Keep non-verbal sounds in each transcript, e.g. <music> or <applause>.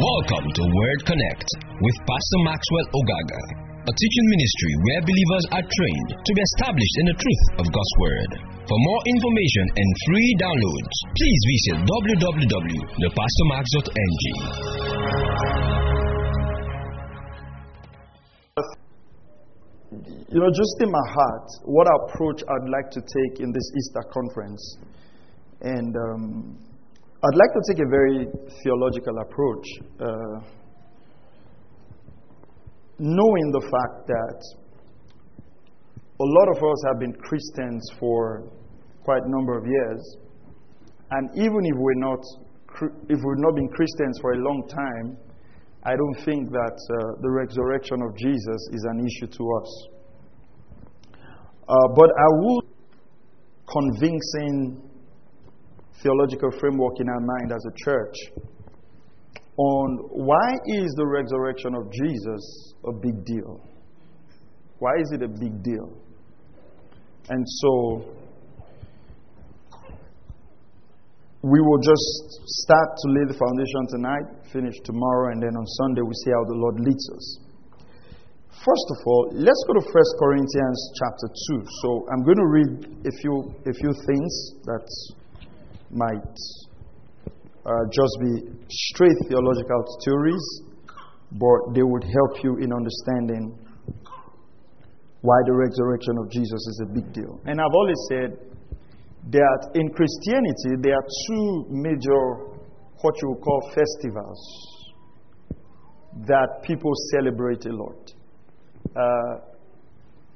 Welcome to Word Connect with Pastor Maxwell Ogaga, a teaching ministry where believers are trained to be established in the truth of God's Word. For more information and free downloads, please visit www.thepastormax.ng. You know, just in my heart, what approach I'd like to take in this Easter conference. And um, I'd like to take a very theological approach, uh, knowing the fact that a lot of us have been Christians for quite a number of years, and even if we're not, if we've not been Christians for a long time, I don't think that uh, the resurrection of Jesus is an issue to us. Uh, but I will convincing theological framework in our mind as a church on why is the resurrection of Jesus a big deal? Why is it a big deal? And so we will just start to lay the foundation tonight, finish tomorrow, and then on Sunday we see how the Lord leads us. First of all, let's go to 1 Corinthians chapter 2. So I'm going to read a few, a few things that might uh, just be straight theological theories, but they would help you in understanding why the resurrection of Jesus is a big deal. And I've always said that in Christianity, there are two major, what you would call festivals, that people celebrate a lot. Uh,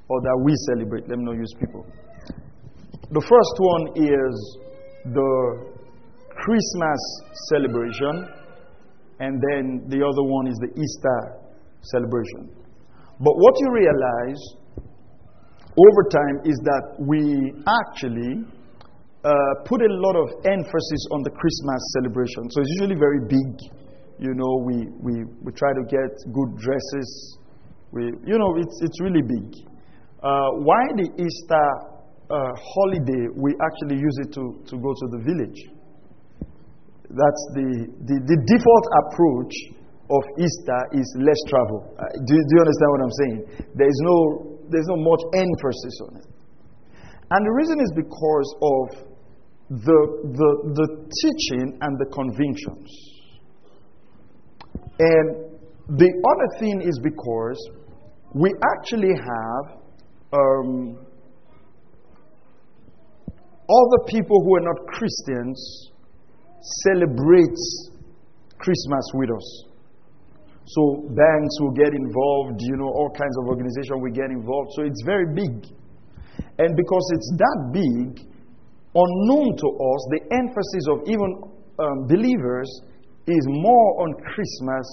or that we celebrate. Let me not use people. The first one is the Christmas celebration, and then the other one is the Easter celebration. But what you realize over time is that we actually uh, put a lot of emphasis on the Christmas celebration. So it's usually very big. You know, we, we, we try to get good dresses. We, you know, it's, it's really big. Uh, why the Easter uh, holiday, we actually use it to, to go to the village. That's the, the, the default approach of Easter is less travel. Uh, do, do you understand what I'm saying? There is no, there's no much emphasis on it. And the reason is because of the, the, the teaching and the convictions. And the other thing is because we actually have um, other people who are not Christians celebrate Christmas with us. So banks will get involved, you know, all kinds of organizations will get involved. So it's very big. And because it's that big, unknown to us, the emphasis of even um, believers is more on Christmas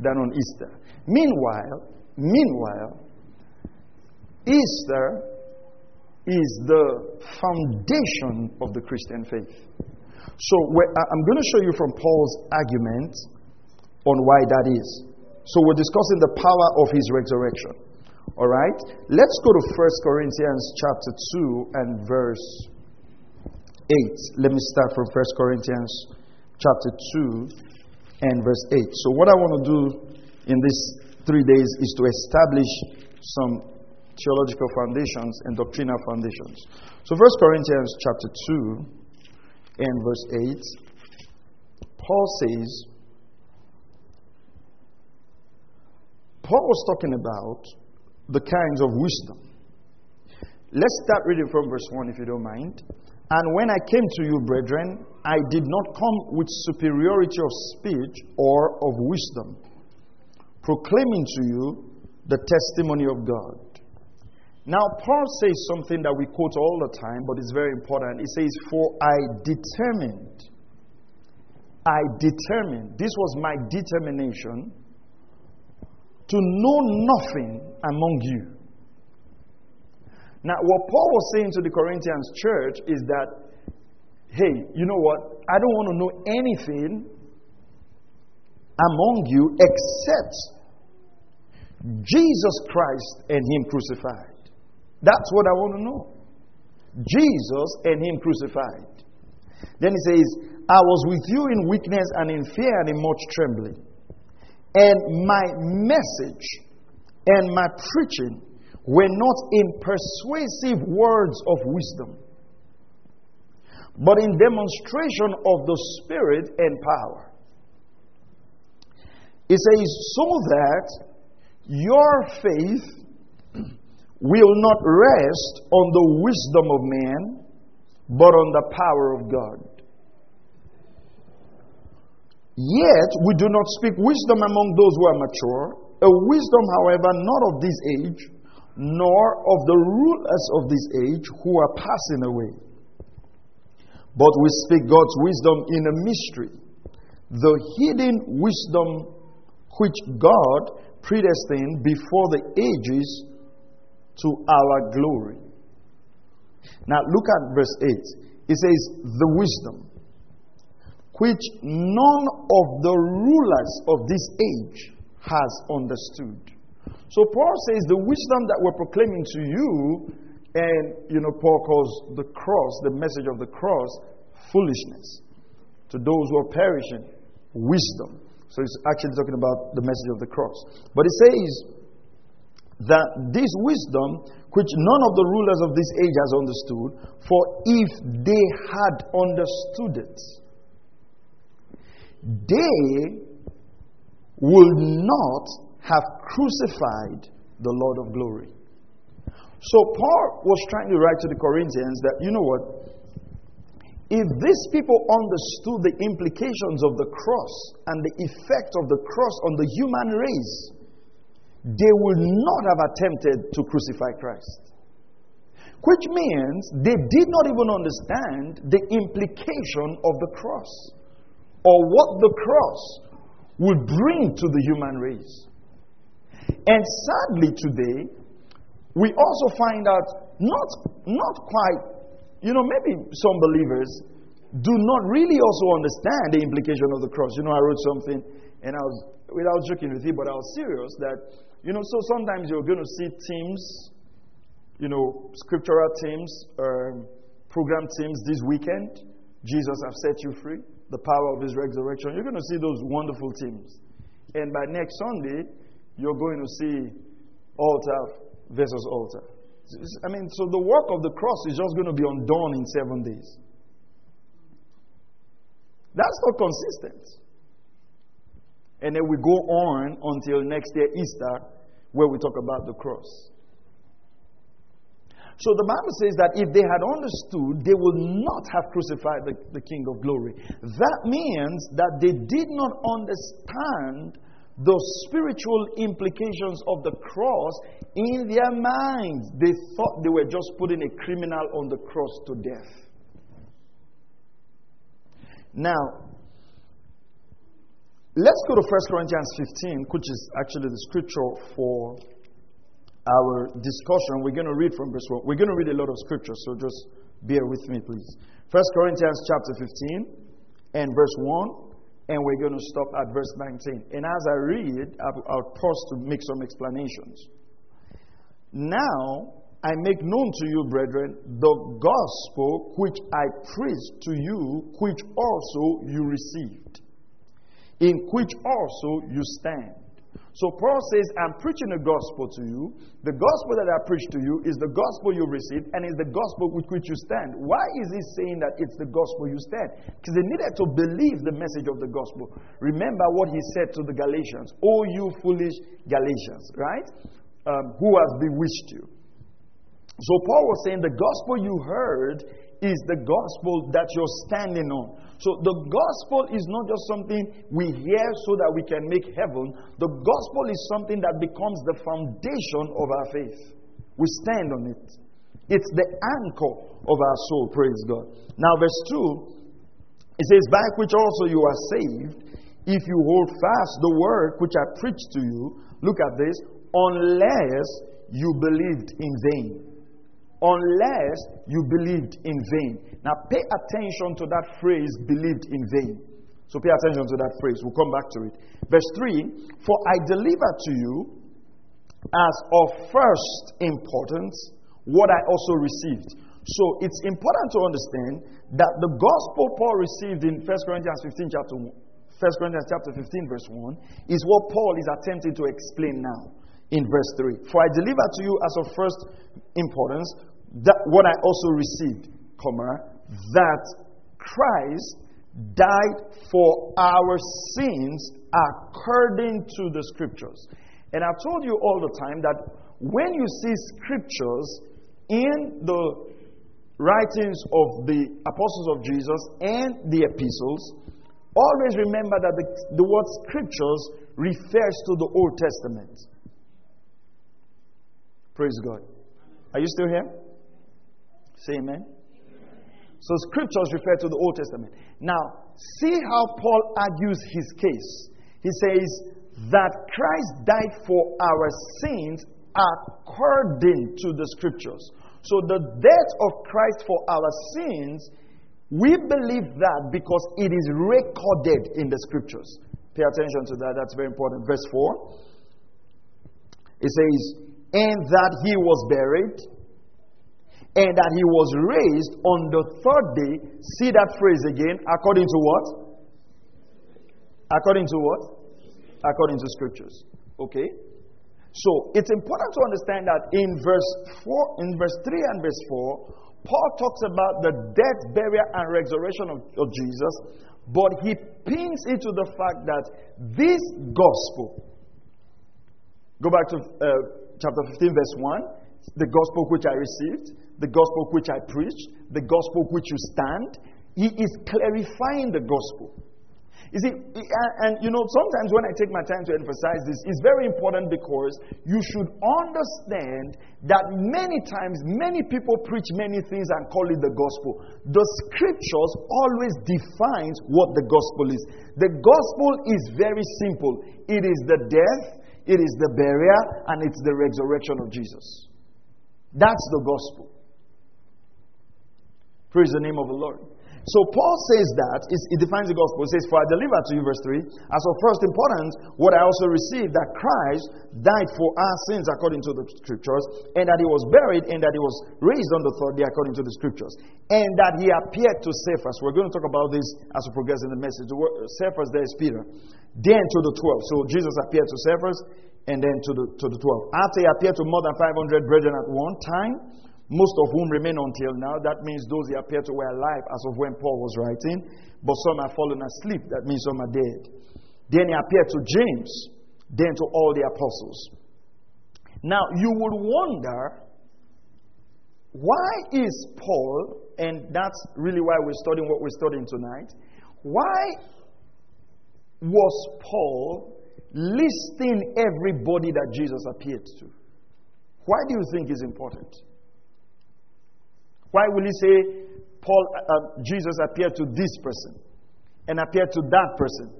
than on Easter. Meanwhile, meanwhile, Easter is the foundation of the Christian faith. So I'm going to show you from Paul's argument on why that is. So we're discussing the power of his resurrection. All right? Let's go to 1 Corinthians chapter 2 and verse 8. Let me start from 1 Corinthians chapter 2 and verse 8. So what I want to do in these 3 days is to establish some theological foundations and doctrinal foundations. So, 1 Corinthians chapter 2 and verse 8, Paul says, Paul was talking about the kinds of wisdom. Let's start reading from verse 1 if you don't mind. And when I came to you, brethren, I did not come with superiority of speech or of wisdom, proclaiming to you the testimony of God. Now, Paul says something that we quote all the time, but it's very important. He says, For I determined, I determined, this was my determination to know nothing among you. Now, what Paul was saying to the Corinthians church is that, hey, you know what? I don't want to know anything among you except Jesus Christ and Him crucified. That's what I want to know. Jesus and Him crucified. Then he says, I was with you in weakness and in fear and in much trembling. And my message and my preaching were not in persuasive words of wisdom, but in demonstration of the Spirit and power. It says, so that your faith will not rest on the wisdom of man, but on the power of God. Yet we do not speak wisdom among those who are mature, a wisdom, however, not of this age, nor of the rulers of this age who are passing away. But we speak God's wisdom in a mystery, the hidden wisdom which God predestined before the ages to our glory. Now look at verse 8. It says, The wisdom which none of the rulers of this age has understood. So Paul says the wisdom that we're proclaiming to you, and you know, Paul calls the cross, the message of the cross, foolishness. To those who are perishing, wisdom. So he's actually talking about the message of the cross. But he says that this wisdom, which none of the rulers of this age has understood, for if they had understood it, they would not have crucified the Lord of glory. So Paul was trying to write to the Corinthians that, you know what? If these people understood the implications of the cross and the effect of the cross on the human race, they would not have attempted to crucify Christ. Which means they did not even understand the implication of the cross or what the cross would bring to the human race. And sadly, today, we also find out not, not quite, you know, maybe some believers do not really also understand the implication of the cross. You know, I wrote something and I was, without joking with you, but I was serious that, you know, so sometimes you're going to see teams, you know, scriptural teams, um, program teams this weekend. Jesus have set you free the power of his resurrection, you're going to see those wonderful teams. And by next Sunday, you're going to see altar versus altar. I mean, so the work of the cross is just going to be undone in seven days. That's not consistent. And then we go on until next year, Easter, where we talk about the cross. So the Bible says that if they had understood, they would not have crucified the, the King of glory. That means that they did not understand the spiritual implications of the cross in their minds. They thought they were just putting a criminal on the cross to death. Now, let's go to 1 Corinthians 15, which is actually the scripture for our discussion, we're going to read from verse 1. We're going to read a lot of scripture, so just bear with me, please. First Corinthians chapter 15 and verse 1, and we're going to stop at verse 19. And as I read, I'll, I'll pause to make some explanations. Now, I make known to you, brethren, the gospel which I preached to you, which also you received, in which also you stand so Paul says, I'm preaching the gospel to you. The gospel that I preach to you is the gospel you received and is the gospel with which you stand. Why is he saying that it's the gospel you stand? Because they needed to believe the message of the gospel. Remember what he said to the Galatians, Oh, you foolish Galatians, right? Um, who has bewitched you? So Paul was saying the gospel you heard is the gospel that you're standing on. So the gospel is not just something we hear so that we can make heaven. The gospel is something that becomes the foundation of our faith. We stand on it. It's the anchor of our soul, praise God. Now, verse 2, it says, By which also you are saved, if you hold fast the word which I preached to you. Look at this, unless you believed in vain unless you believed in vain. Now, pay attention to that phrase, believed in vain. So, pay attention to that phrase. We'll come back to it. Verse 3 For I delivered to you as of first importance what I also received. So, it's important to understand that the gospel Paul received in 1 Corinthians 15, chapter 1 Corinthians chapter 15, verse 1, is what Paul is attempting to explain now in verse 3. For I deliver to you as of first importance that what I also received, comma, that Christ died for our sins according to the scriptures. And I've told you all the time that when you see scriptures in the writings of the apostles of Jesus and the epistles, always remember that the, the word scriptures refers to the Old Testament. Praise God. Are you still here? Say amen. So scriptures refer to the Old Testament. Now, see how Paul argues his case. He says that Christ died for our sins according to the scriptures. So the death of Christ for our sins, we believe that because it is recorded in the scriptures. Pay attention to that, that's very important. Verse 4 it says, And that he was buried, and that he was raised on the third day. See that phrase again, according to what? According to what? According to scriptures. Okay? So it's important to understand that in verse 4, in verse 3 and verse 4, Paul talks about the death, burial, and resurrection of, of Jesus, but he pins into the fact that this gospel, go back to uh, chapter 15, verse 1, the gospel which I received, the gospel which I preach, the gospel which you stand, he is clarifying the gospel. You see, and you know, sometimes when I take my time to emphasize this, it's very important because you should understand that many times many people preach many things and call it the gospel. The scriptures always defines what the gospel is. The gospel is very simple. It is the death, it is the burial, and it's the resurrection of Jesus. That's the gospel. Praise the name of the Lord. So Paul says that, he defines the gospel. He says, For I deliver to you, verse 3, as of first importance, what I also received, that Christ died for our sins according to the scriptures, and that he was buried, and that he was raised on the third day according to the scriptures, and that he appeared to Cephas. We're going to talk about this as we progress in the message. The word, uh, Cephas there is Peter. Then to the twelve. So Jesus appeared to Cephas, and then to the, to the twelve. After he appeared to more than 500 brethren at one time, most of whom remain until now. That means those he appeared to were alive as of when Paul was writing, but some have fallen asleep. That means some are dead. Then he appeared to James, then to all the apostles. Now, you would wonder why is Paul, and that's really why we're studying what we're studying tonight, why was Paul listing everybody that Jesus appeared to? Why do you think is important? Why will he say, Paul, uh, uh, Jesus appeared to this person, and appeared to that person,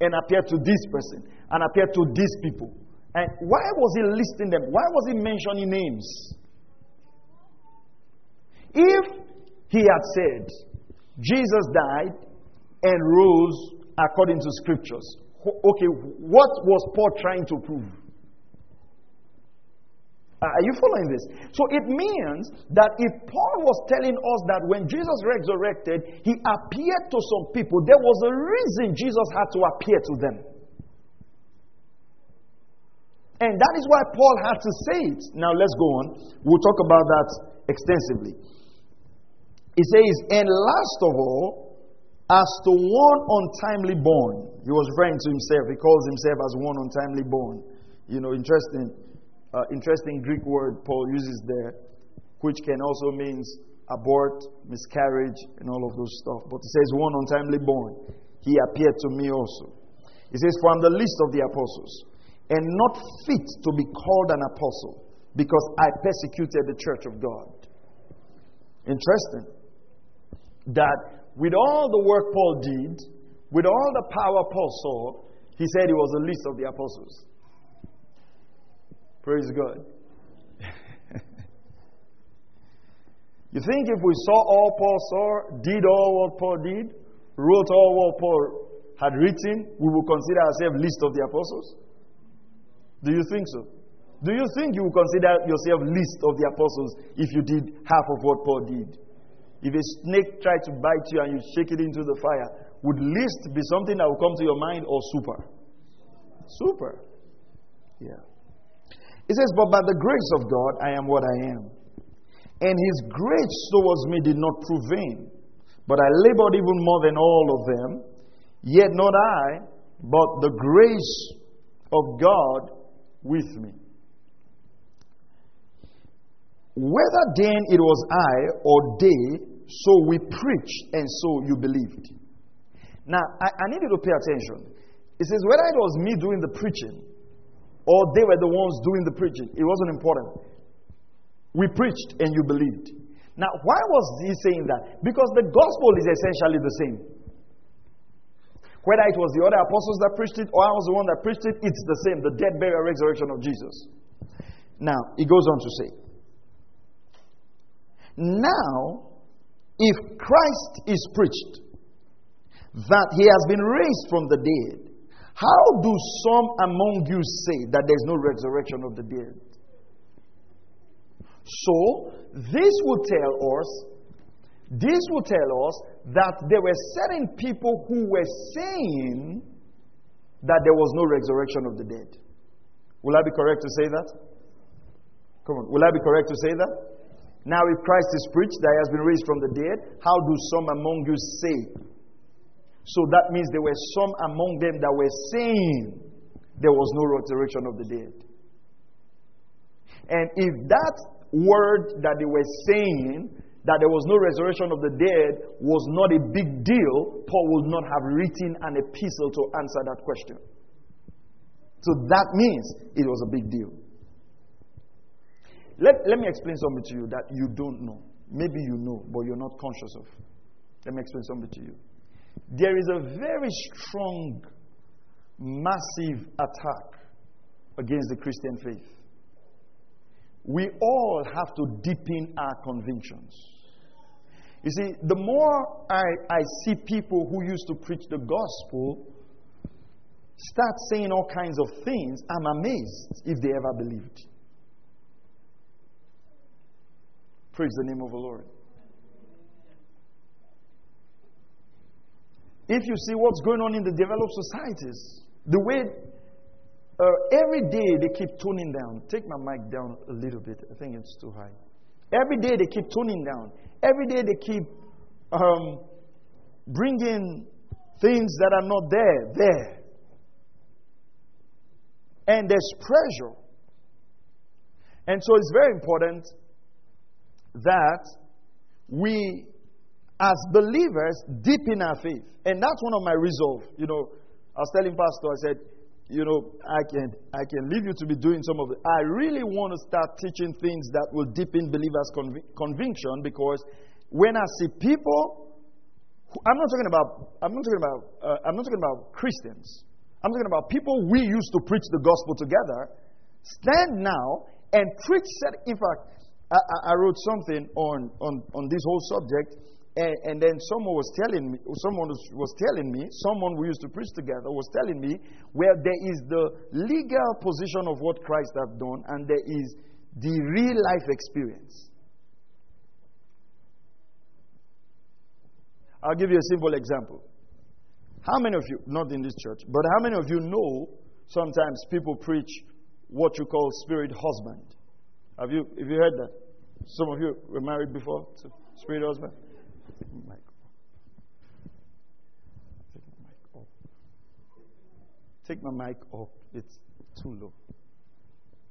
and appeared to this person, and appeared to these people? And why was he listing them? Why was he mentioning names? If he had said, Jesus died and rose according to scriptures, okay, what was Paul trying to prove? Uh, are you following this? So it means that if Paul was telling us that when Jesus resurrected, he appeared to some people, there was a reason Jesus had to appear to them. And that is why Paul had to say it. Now let's go on. We'll talk about that extensively. He says, and last of all, as to one untimely born. He was referring to himself. He calls himself as one untimely born. You know, interesting uh, interesting Greek word Paul uses there, which can also means abort, miscarriage, and all of those stuff. But it says, one untimely born. He appeared to me also. He says, from the list of the apostles, and not fit to be called an apostle, because I persecuted the church of God. Interesting. That with all the work Paul did, with all the power Paul saw, he said he was the least of the apostles. Praise God. <laughs> you think if we saw all Paul saw, did all what Paul did, wrote all what Paul had written, we would consider ourselves least of the apostles? Do you think so? Do you think you would consider yourself least of the apostles if you did half of what Paul did? If a snake tried to bite you and you shake it into the fire, would least be something that will come to your mind or super? Super. Yeah. It says, But by the grace of God, I am what I am. And his grace towards me did not prove vain. But I labored even more than all of them. Yet not I, but the grace of God with me. Whether then it was I or they, so we preached and so you believed. Now, I, I need you to pay attention. It says, whether it was me doing the preaching or they were the ones doing the preaching, it wasn't important. We preached and you believed. Now, why was he saying that? Because the gospel is essentially the same. Whether it was the other apostles that preached it or I was the one that preached it, it's the same the death, burial, resurrection of Jesus. Now, he goes on to say, Now, if Christ is preached that he has been raised from the dead, how do some among you say that there's no resurrection of the dead? So, this will tell us, this will tell us that there were certain people who were saying that there was no resurrection of the dead. Will I be correct to say that? Come on, will I be correct to say that? Now, if Christ is preached that he has been raised from the dead, how do some among you say? So that means there were some among them that were saying there was no resurrection of the dead. And if that word that they were saying, that there was no resurrection of the dead, was not a big deal, Paul would not have written an epistle to answer that question. So that means it was a big deal. Let, let me explain something to you that you don't know. Maybe you know, but you're not conscious of. Let me explain something to you. There is a very strong, massive attack against the Christian faith we all have to deepen our convictions. You see, the more I, I see people who used to preach the gospel start saying all kinds of things, I'm amazed if they ever believed. Praise the name of the Lord. If you see what's going on in the developed societies, the way uh, every day they keep tuning down. Take my mic down a little bit. I think it's too high. Every day they keep tuning down. Every day they keep um, bringing things that are not there, there. And there's pressure. And so it's very important that we, as believers, deepen our faith. And that's one of my resolve. You know, I was telling Pastor, I said, you know, I can, I can leave you to be doing some of it. I really want to start teaching things that will deepen believers' conv- conviction because when I see people, I'm not talking about, I'm not talking about, uh, I'm not talking about Christians. I'm talking about people we used to preach the gospel together. Stand now and preach. Said, In fact, I, I wrote something on, on, on this whole subject and, and, then someone was telling me, someone was, telling me, someone we used to preach together was telling me where there is the legal position of what Christ has done and there is the real life experience. I'll give you a simple example. How many of you, not in this church, but how many of you know sometimes people preach what you call spirit husband? Have you, have you heard that? Some of you were married before? Spirit husband? Take my mic off. Take my mic off. It's too low.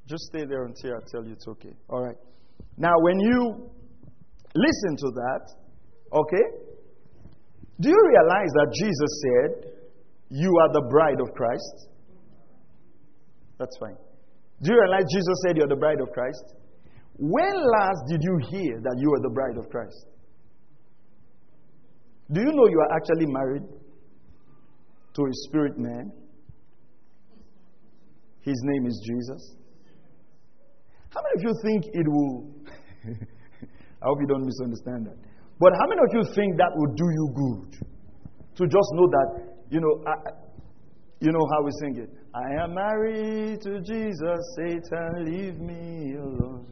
Just stay there until I tell you it's okay. All right. Now, when you listen to that, okay, do you realize that Jesus said, You are the bride of Christ? That's fine. Do you realize Jesus said you're the bride of Christ? When last did you hear that you are the bride of Christ? Do you know you are actually married to a spirit man? His name is Jesus. How many of you think it will? <laughs> I hope you don't misunderstand that. But how many of you think that will do you good? To just know that, you know, I, you know how we sing it. I am married to Jesus, Satan, leave me alone.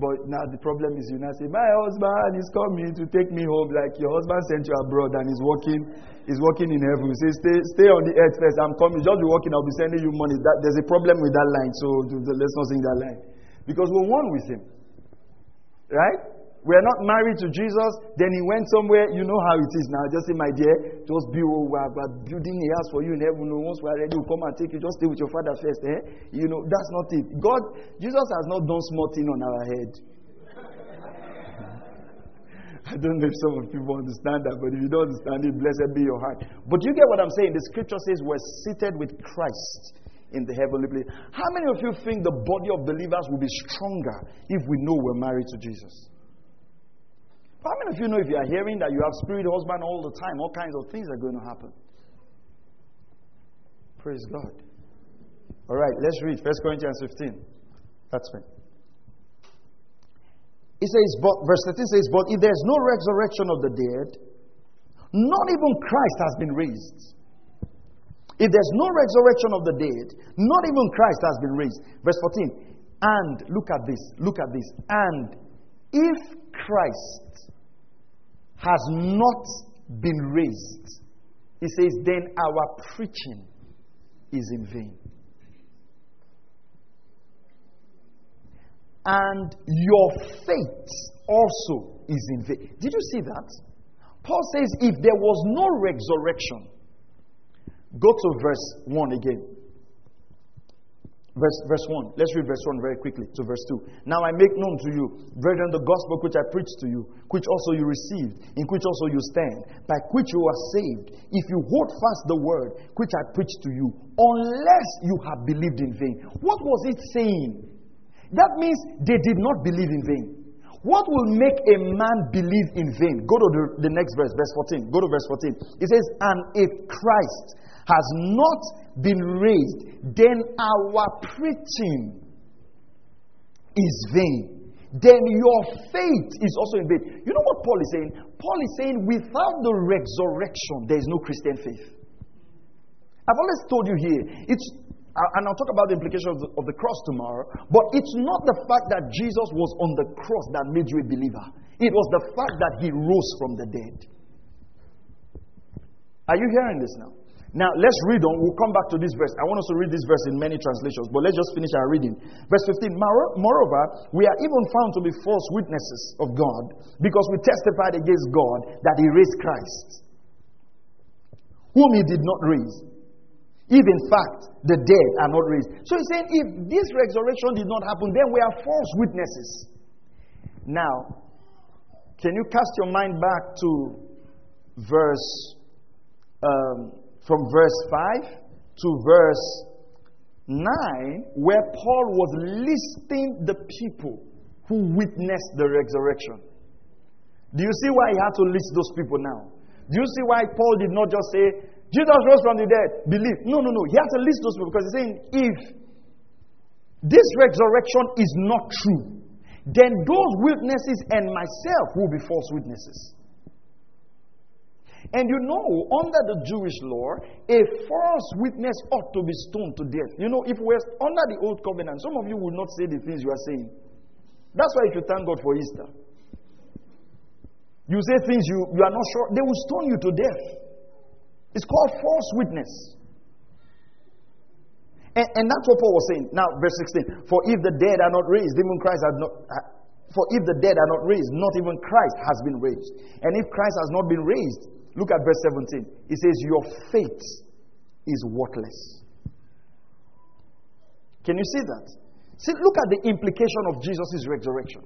But now the problem is you now say, My husband is coming to take me home, like your husband sent you abroad and he's working, he's working in heaven. Say, stay, stay on the earth first. I'm coming. Just be working, I'll be sending you money. That, there's a problem with that line, so let's not sing that line. Because we're one with him. Right? We are not married to Jesus, then he went somewhere. You know how it is now. Just say, my dear, just be oh, we're, we're building a house for you in heaven. Once we're ready, we'll come and take you. Just stay with your father first. Eh? You know, that's not it. God, Jesus has not done small thing on our head. <laughs> I don't know if some of people understand that, but if you don't understand it, blessed be your heart. But you get what I'm saying? The scripture says we're seated with Christ in the heavenly place. How many of you think the body of believers will be stronger if we know we're married to Jesus? How many of you know if you are hearing that you have spirit husband all the time, all kinds of things are going to happen? Praise God. All right, let's read 1 Corinthians 15. That's right. It says, but, verse 13 says, But if there's no resurrection of the dead, not even Christ has been raised. If there's no resurrection of the dead, not even Christ has been raised. Verse 14. And, look at this, look at this. And if Christ has not been raised, he says, then our preaching is in vain. And your faith also is in vain. Did you see that? Paul says, if there was no resurrection, go to verse 1 again. Verse, verse 1. Let's read verse 1 very quickly to verse 2. Now I make known to you, brethren, the gospel which I preached to you, which also you received, in which also you stand, by which you are saved, if you hold fast the word which I preached to you, unless you have believed in vain. What was it saying? That means they did not believe in vain. What will make a man believe in vain? Go to the, the next verse, verse 14. Go to verse 14. It says, And if Christ has not been raised, then our preaching is vain. Then your faith is also in vain. You know what Paul is saying? Paul is saying, without the resurrection, there is no Christian faith. I've always told you here, it's and I'll talk about the implications of the, of the, cross tomorrow. But it's not the fact that Jesus was on the cross that made you a believer. It was the fact that he rose from the dead. Are you hearing this now? Now, let's read on. We'll come back to this verse. I want us to read this verse in many translations, but let's just finish our reading. Verse 15 Moreover, we are even found to be false witnesses of God because we testified against God that He raised Christ, whom He did not raise. If in fact the dead are not raised. So he's saying if this resurrection did not happen, then we are false witnesses. Now, can you cast your mind back to verse um, from verse 5 to verse 9, where Paul was listing the people who witnessed the resurrection. Do you see why he had to list those people now? Do you see why Paul did not just say, Jesus rose from the dead, believe? No, no, no. He had to list those people because he's saying, if this resurrection is not true, then those witnesses and myself will be false witnesses. And you know, under the Jewish law, a false witness ought to be stoned to death. You know, if we're under the old covenant, some of you would not say the things you are saying. That's why you thank God for Easter. You say things you, you are not sure, they will stone you to death. It's called false witness. And, and that's what Paul was saying. Now, verse 16. For if the dead are not raised, even Christ has not. For if the dead are not raised, not even Christ has been raised. And if Christ has not been raised, Look at verse 17. It says, Your faith is worthless. Can you see that? See, look at the implication of Jesus' resurrection.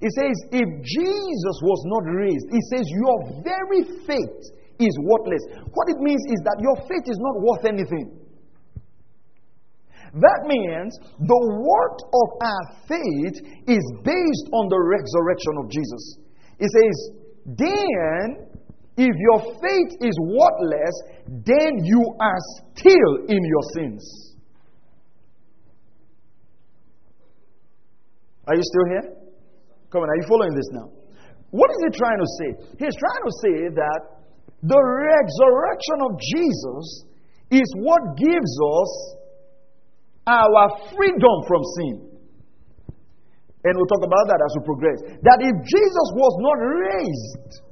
It says, if Jesus was not raised, it says, your very faith is worthless. What it means is that your faith is not worth anything. That means the worth of our faith is based on the resurrection of Jesus. It says, then if your faith is worthless, then you are still in your sins. Are you still here? Come on, are you following this now? What is he trying to say? He's trying to say that the resurrection of Jesus is what gives us our freedom from sin. And we'll talk about that as we progress. That if Jesus was not raised,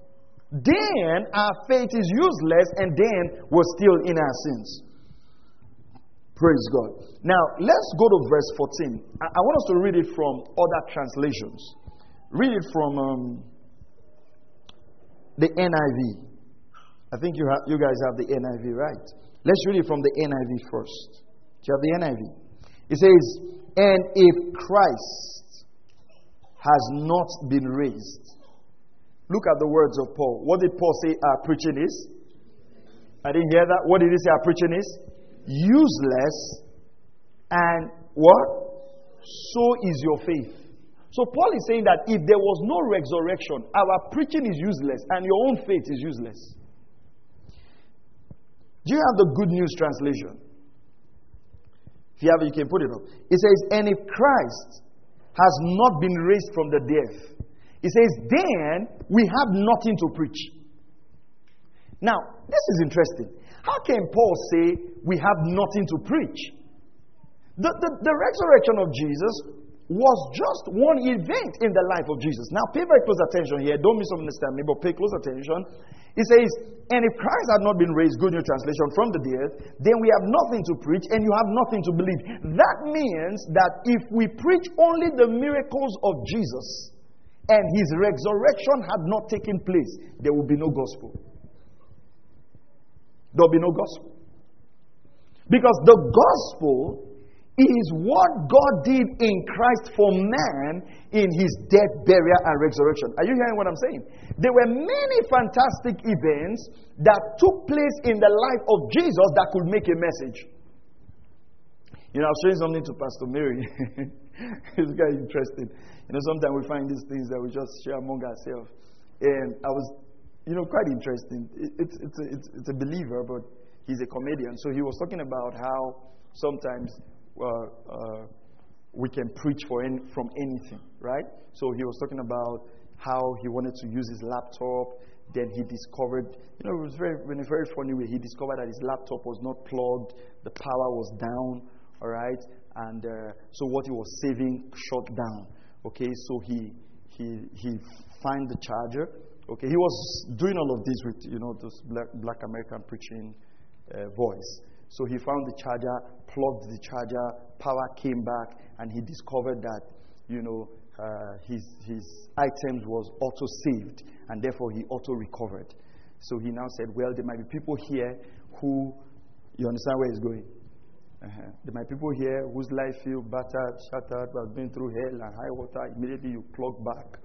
then our faith is useless and then we're still in our sins. Praise God. Now, let's go to verse 14. I, I want us to read it from other translations. Read it from um, the NIV. I think you, you guys have the NIV, right? Let's read it from the NIV first. Do you have the NIV? It says, And if Christ has not been raised, look at the words of Paul. What did Paul say our preaching is? I didn't hear that. What did he say our preaching is? Useless and what? So is your faith. So Paul is saying that if there was no resurrection, our preaching is useless and your own faith is useless. Do you have the good news translation? If you have it, you can put it up. It says, And if Christ has not been raised from the dead, it says, then we have nothing to preach. Now, this is interesting. How can Paul say we have nothing to preach? The, the, the resurrection of Jesus was just one event in the life of Jesus. Now, pay very close attention here. Don't misunderstand me, but pay close attention. He says, And if Christ had not been raised, good new translation, from the dead, then we have nothing to preach and you have nothing to believe. That means that if we preach only the miracles of Jesus and his resurrection had not taken place, there will be no gospel. There will be no gospel. Because the gospel is what God did in Christ for man in his death, burial, and resurrection. Are you hearing what I'm saying? There were many fantastic events that took place in the life of Jesus that could make a message. You know, I was showing something to Pastor Mary. <laughs> it's very interesting. You know, sometimes we find these things that we just share among ourselves. And I was, you know, quite interesting. It's, it's, a, it's, it's a believer, but he's a comedian. So he was talking about how sometimes uh, uh, we can preach for any, from anything, right? So he was talking about how he wanted to use his laptop. Then he discovered, you know, it was very, in a very funny way. He discovered that his laptop was not plugged, the power was down, all right, and uh, so what he was saving shut down. Okay, so he he he find the charger. Okay, he was doing all of this with you know this black black American preaching uh, voice. So he found the charger, plugged the charger, power came back, and he discovered that, you know, uh, his, his items was auto saved, and therefore he auto recovered. So he now said, Well, there might be people here who, you understand where he's going? Uh-huh. There people here whose life feel battered, shattered, who have been through hell and high water. Immediately you plug back.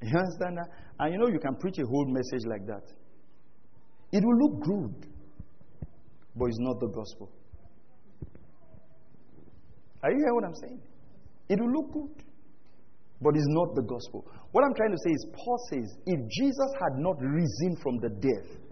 You understand that? And you know, you can preach a whole message like that. It will look good, but it's not the gospel. Are you hearing what I'm saying? It will look good, but it's not the gospel. What I'm trying to say is, Paul says, if Jesus had not risen from the dead,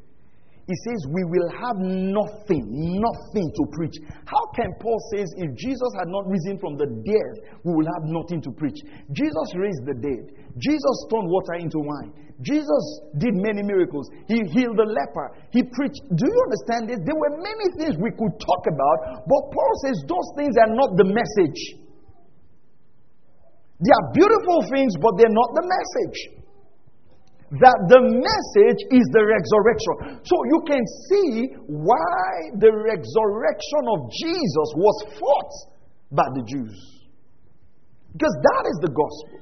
he says we will have nothing, nothing to preach. How can Paul says if Jesus had not risen from the dead, we will have nothing to preach? Jesus raised the dead. Jesus turned water into wine. Jesus did many miracles. He healed the leper. He preached. Do you understand this? There were many things we could talk about, but Paul says those things are not the message. They are beautiful things, but they're not the message that the message is the resurrection. So you can see why the resurrection of Jesus was fought by the Jews. Because that is the gospel.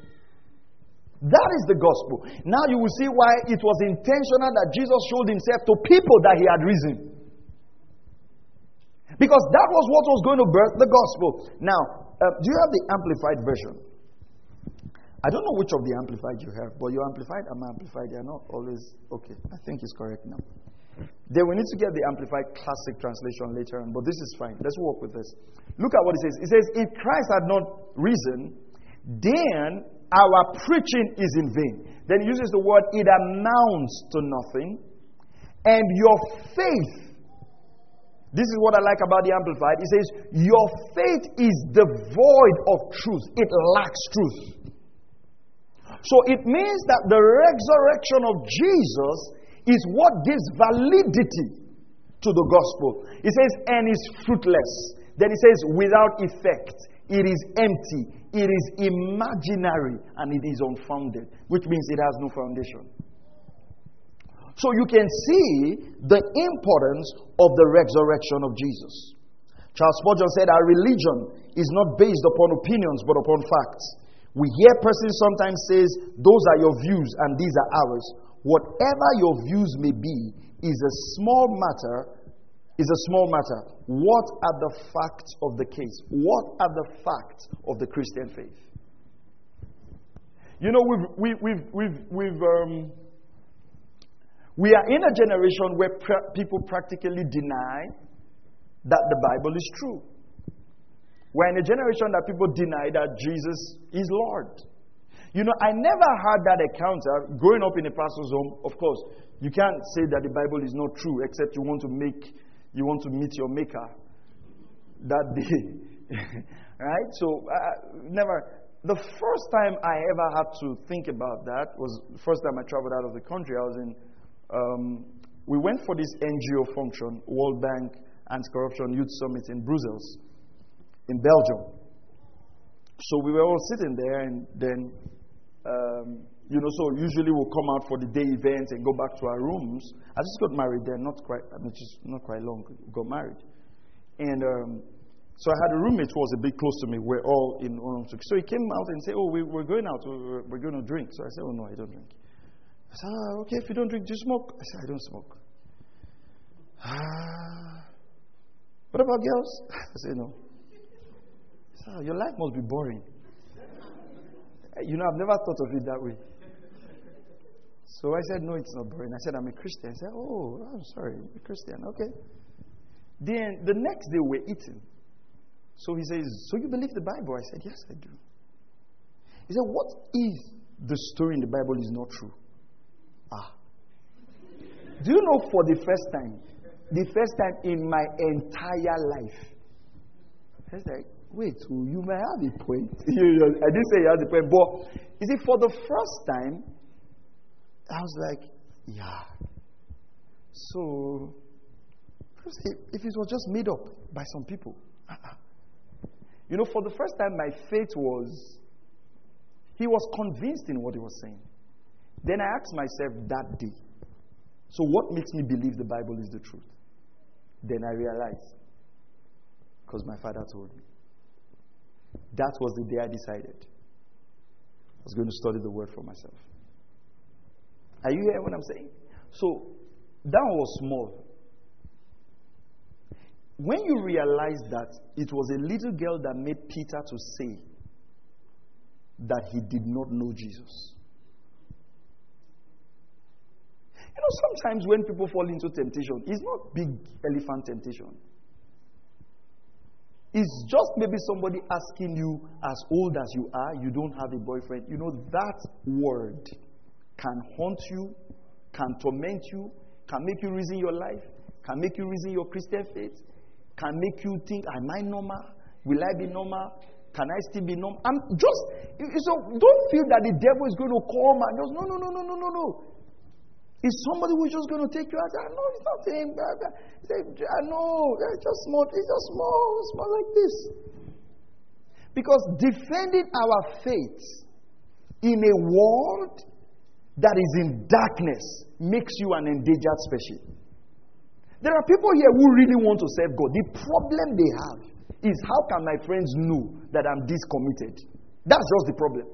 That is the gospel. Now you will see why it was intentional that Jesus showed himself to people that he had risen. Because that was what was going to birth the gospel. Now, uh, do you have the amplified version? I don't know which of the amplified you have, but your amplified and my amplified, they are not always okay. I think it's correct now. Then we need to get the amplified classic translation later on, but this is fine. Let's work with this. Look at what it says. It says, If Christ had not risen, then our preaching is in vain. Then he uses the word, it amounts to nothing. And your faith, this is what I like about the Amplified. It says, Your faith is devoid of truth, it lacks truth. So it means that the resurrection of Jesus is what gives validity to the gospel. It says, and is fruitless. Then it says, without effect. It is empty. It is imaginary and it is unfounded, which means it has no foundation. So you can see the importance of the resurrection of Jesus. Charles Spurgeon said, Our religion is not based upon opinions but upon facts. We hear persons sometimes says, Those are your views and these are ours. Whatever your views may be is a small matter is a small matter. What are the facts of the case? What are the facts of the Christian faith? You know, we've, we, we've, we've, we've, um, we are in a generation where people practically deny that the Bible is true. We're in a generation that people deny that Jesus is Lord. You know, I never had that encounter growing up in a pastor's home. Of course, you can't say that the Bible is not true except you want to make you want to meet your maker that <laughs> day. right? So, uh, never. The first time I ever had to think about that was the first time I traveled out of the country. I was in, um, we went for this NGO function, World Bank Anti Corruption Youth Summit in Brussels, in Belgium. So we were all sitting there, and then um, you know, so usually we'll come out for the day event and go back to our rooms. I just got married there, not quite, I mean, just not quite long, got married. And um, so I had a roommate who was a bit close to me. We're all in one room. So he came out and said, Oh, we, are going out, we're, we're, going to drink. So I said, Oh, no, I don't drink. I said, ah, Okay, if you don't drink, do you smoke? I said, I don't smoke. Ah, what about girls? <laughs> I said, No. Oh, Your life must be boring. You know, I've never thought of it that way. So I said, No, it's not boring. I said, I'm a Christian. I said, Oh, I'm sorry, a Christian. Okay. Then the next day we're eating. So he says, So you believe the Bible? I said, Yes, I do. He said, What if the story in the Bible is not true? Ah. Do you know for the first time, the first time in my entire life, I like, wait, you may have a point. <laughs> I didn't say he has a point, but you see, for the first time, I was like, yeah. So, if it was just made up by some people, uh-uh. you know, for the first time, my faith was, he was convinced in what he was saying. Then I asked myself that day, so what makes me believe the Bible is the truth? Then I realized, because my father told me. That was the day I decided I was going to study the word for myself. Are you hearing what I'm saying? So, that was small. When you realize that it was a little girl that made Peter to say that he did not know Jesus. You know, sometimes when people fall into temptation, it's not big elephant temptation. It's just maybe somebody asking you, as old as you are, you don't have a boyfriend. You know, that word can haunt you, can torment you, can make you reason your life, can make you reason your Christian faith, can make you think, Am I normal? Will I be normal? Can I still be normal? I'm just, so don't feel that the devil is going to come and just, no, no, no, no, no, no, no. Is somebody who's just going to take you out? I know it's not him. I know it's just small. It's just small, small like this. Because defending our faith in a world that is in darkness makes you an endangered species. There are people here who really want to serve God. The problem they have is how can my friends know that I'm discommitted? That's just the problem.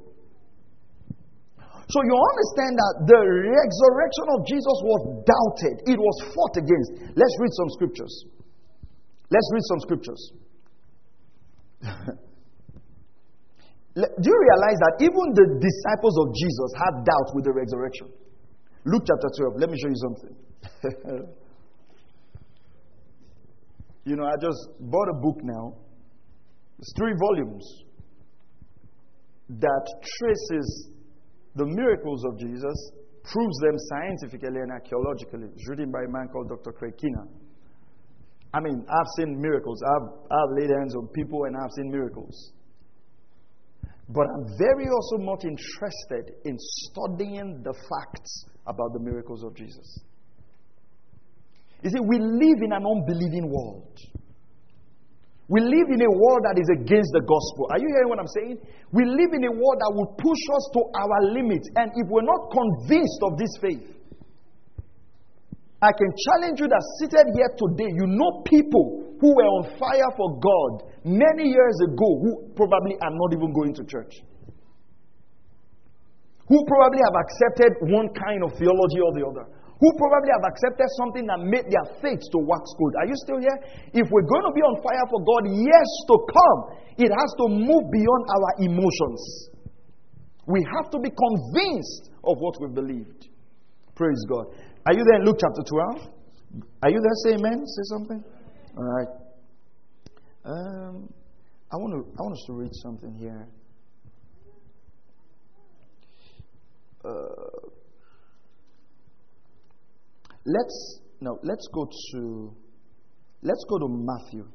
So you understand that the resurrection of Jesus was doubted, it was fought against. Let's read some scriptures. Let's read some scriptures. <laughs> Do you realize that even the disciples of Jesus had doubt with the resurrection? Luke chapter 12. Let me show you something. <laughs> you know, I just bought a book now. It's three volumes that traces the miracles of Jesus, proves them scientifically and archaeologically. It's written by a man called Dr. Craig. I mean, I've seen miracles. I've, I've laid hands on people and I've seen miracles. But I'm very also much interested in studying the facts about the miracles of Jesus. You see, we live in an unbelieving world. We live in a world that is against the gospel. Are you hearing what I'm saying? We live in a world that will push us to our limits. And if we're not convinced of this faith, I can challenge you that seated here today, you know people who were on fire for God many years ago who probably are not even going to church. Who probably have accepted one kind of theology or the other who probably have accepted something that made their faith to wax good. Are you still here? If we're going to be on fire for God, years to come, it has to move beyond our emotions. We have to be convinced of what we believed. Praise God. Are you there in Luke chapter 12? Are you there? Say amen. Say something. All right. Um, I want to. I want us to read something here. Uh, Let's now let's go to let's go to Matthew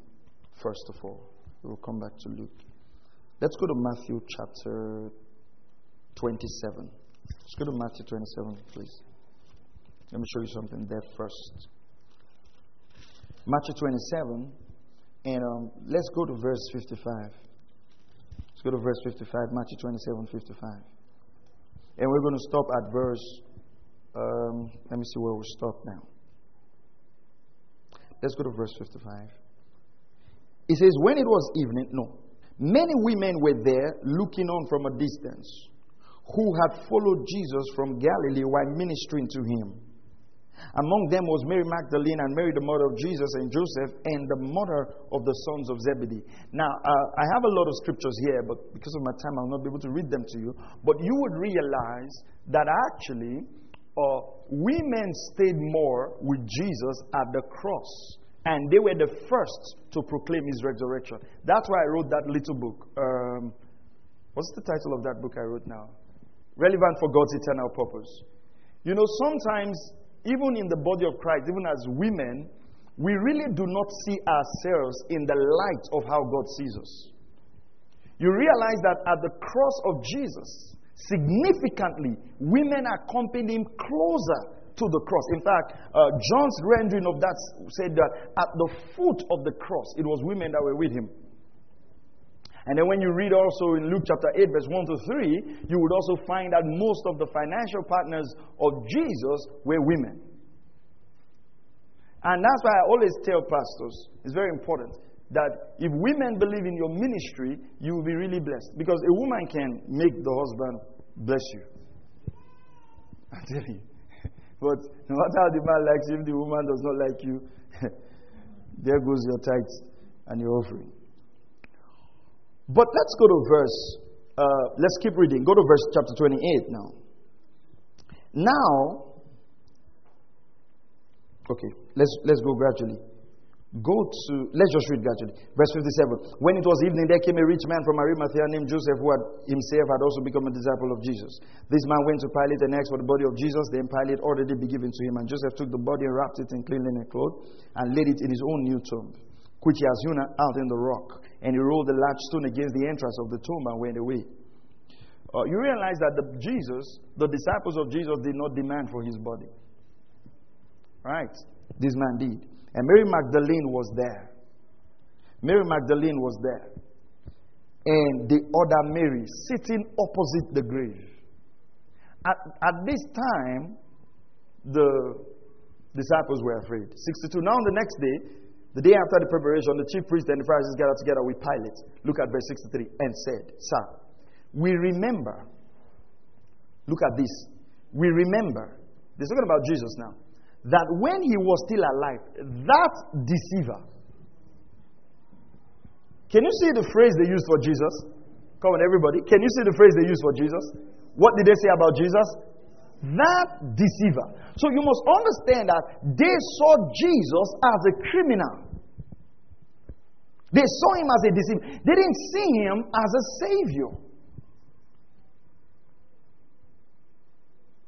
first of all. We'll come back to Luke. Let's go to Matthew chapter 27. Let's go to Matthew 27, please. Let me show you something there first. Matthew 27, and um, let's go to verse 55. Let's go to verse 55, Matthew 27, 55. And we're going to stop at verse um, let me see where we stop now. Let's go to verse 55. It says, When it was evening, no, many women were there looking on from a distance who had followed Jesus from Galilee while ministering to him. Among them was Mary Magdalene and Mary, the mother of Jesus, and Joseph, and the mother of the sons of Zebedee. Now, uh, I have a lot of scriptures here, but because of my time, I'll not be able to read them to you. But you would realize that actually, uh, women stayed more with Jesus at the cross. And they were the first to proclaim his resurrection. That's why I wrote that little book. Um, what's the title of that book I wrote now? Relevant for God's eternal purpose. You know, sometimes, even in the body of Christ, even as women, we really do not see ourselves in the light of how God sees us. You realize that at the cross of Jesus, Significantly, women accompanied him closer to the cross. In fact, uh, John's rendering of that said that at the foot of the cross, it was women that were with him. And then when you read also in Luke chapter 8, verse 1 to 3, you would also find that most of the financial partners of Jesus were women. And that's why I always tell pastors, it's very important that if women believe in your ministry, you will be really blessed. Because a woman can make the husband bless you. <laughs> I tell you. <laughs> But no matter how the man likes you, if the woman does not like you, <laughs> there goes your tithes and your offering. But let's go to verse, uh, let's keep reading. Go to verse chapter 28 now. Now, okay, let's, let's go gradually. Go to, let's just read gradually. Verse 57. When it was evening, there came a rich man from Arimathea named Joseph, who had himself had also become a disciple of Jesus. This man went to Pilate and asked for the body of Jesus. Then Pilate ordered it be given to him. And Joseph took the body and wrapped it in clean linen cloth and laid it in his own new tomb, which he has hewn out in the rock. And he rolled a large stone against the entrance of the tomb and went away. Uh, you realize that the Jesus, the disciples of Jesus, did not demand for his body. Right? This man did. And Mary Magdalene was there. Mary Magdalene was there. And the other Mary sitting opposite the grave. At, at this time, the disciples were afraid. 62. Now, on the next day, the day after the preparation, the chief priest and the Pharisees gathered together with Pilate. Look at verse 63 and said, Sir, we remember. Look at this. We remember. They're talking about Jesus now that when he was still alive, that deceiver. Can you see the phrase they used for Jesus? Come on, everybody. Can you see the phrase they used for Jesus? What did they say about Jesus? That deceiver. So you must understand that they saw Jesus as a criminal. They saw him as a deceiver. They didn't see him as a savior.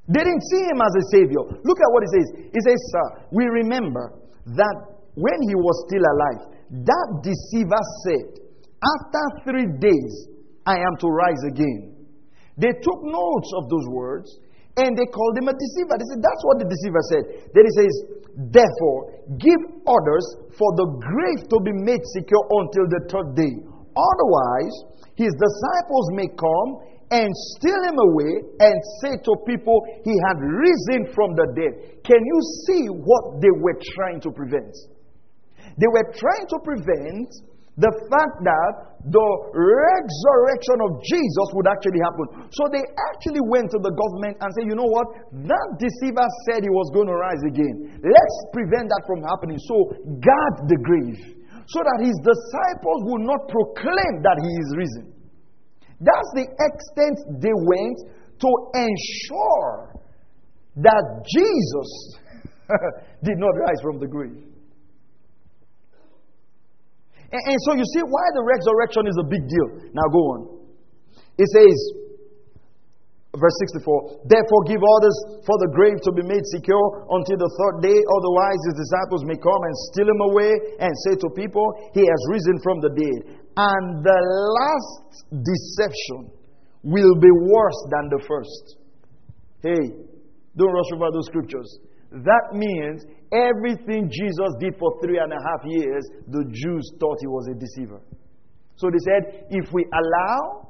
They didn't see him as a savior. Look at what he says. He says, Sir, we remember that when he was still alive, that deceiver said, After three days, I am to rise again. They took notes of those words And they called him a deceiver. They said, That's what the deceiver said. Then he says, Therefore, give orders for the grave to be made secure until the third day. Otherwise, his disciples may come and steal him away and say to people, He had risen from the dead. Can you see what they were trying to prevent? They were trying to prevent the fact that the resurrection of Jesus would actually happen. So they actually went to the government and said, you know what? That deceiver said he was going to rise again. Let's prevent that from happening. So guard the grave so that his disciples will not proclaim that he is risen. That's the extent they went to ensure that Jesus <laughs> did not rise from the grave. And, and so you see why the resurrection is a big deal. Now go on. It says, verse 64 Therefore give orders for the grave to be made secure until the third day, otherwise his disciples may come and steal him away and say to people, He has risen from the dead. And the last deception will be worse than the first. Hey, don't rush over those scriptures. That means everything Jesus did for three and a half years, the Jews thought he was a deceiver. So they said, if we allow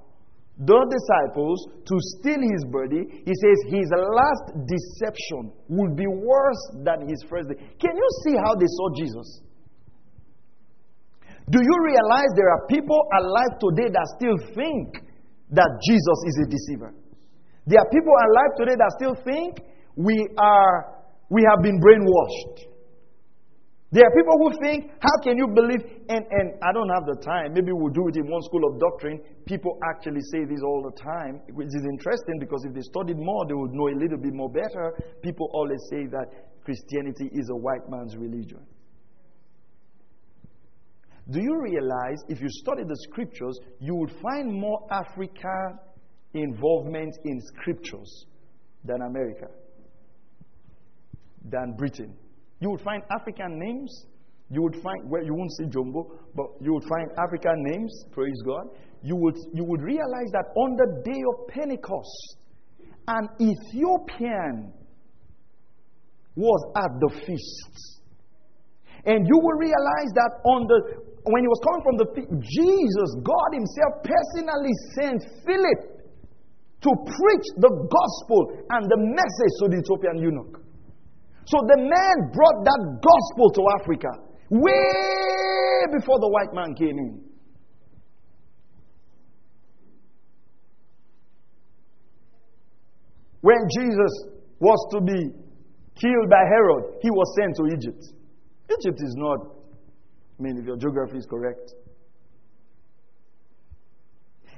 the disciples to steal his body, he says his last deception will be worse than his first day. Can you see how they saw Jesus? Do you realize there are people alive today that still think that Jesus is a deceiver? There are people alive today that still think we are we have been brainwashed. There are people who think, how can you believe? And, and I don't have the time. Maybe we'll do it in one school of doctrine. People actually say this all the time, which is interesting because if they studied more, they would know a little bit more better. People always say that Christianity is a white man's religion. Do you realize if you study the scriptures, you would find more African involvement in scriptures than America? than Britain. You would find African names. You would find, well, you won't see Jumbo, but you would find African names, praise God. You would, you would realize that on the day of Pentecost, an Ethiopian was at the feast. And you will realize that on the when he was coming from the feast, Jesus, God Himself personally sent Philip to preach the gospel and the message to the Ethiopian eunuch. So the man brought that gospel to Africa way before the white man came in. When Jesus was to be killed by Herod, he was sent to Egypt. Egypt is not, I mean, if your geography is correct,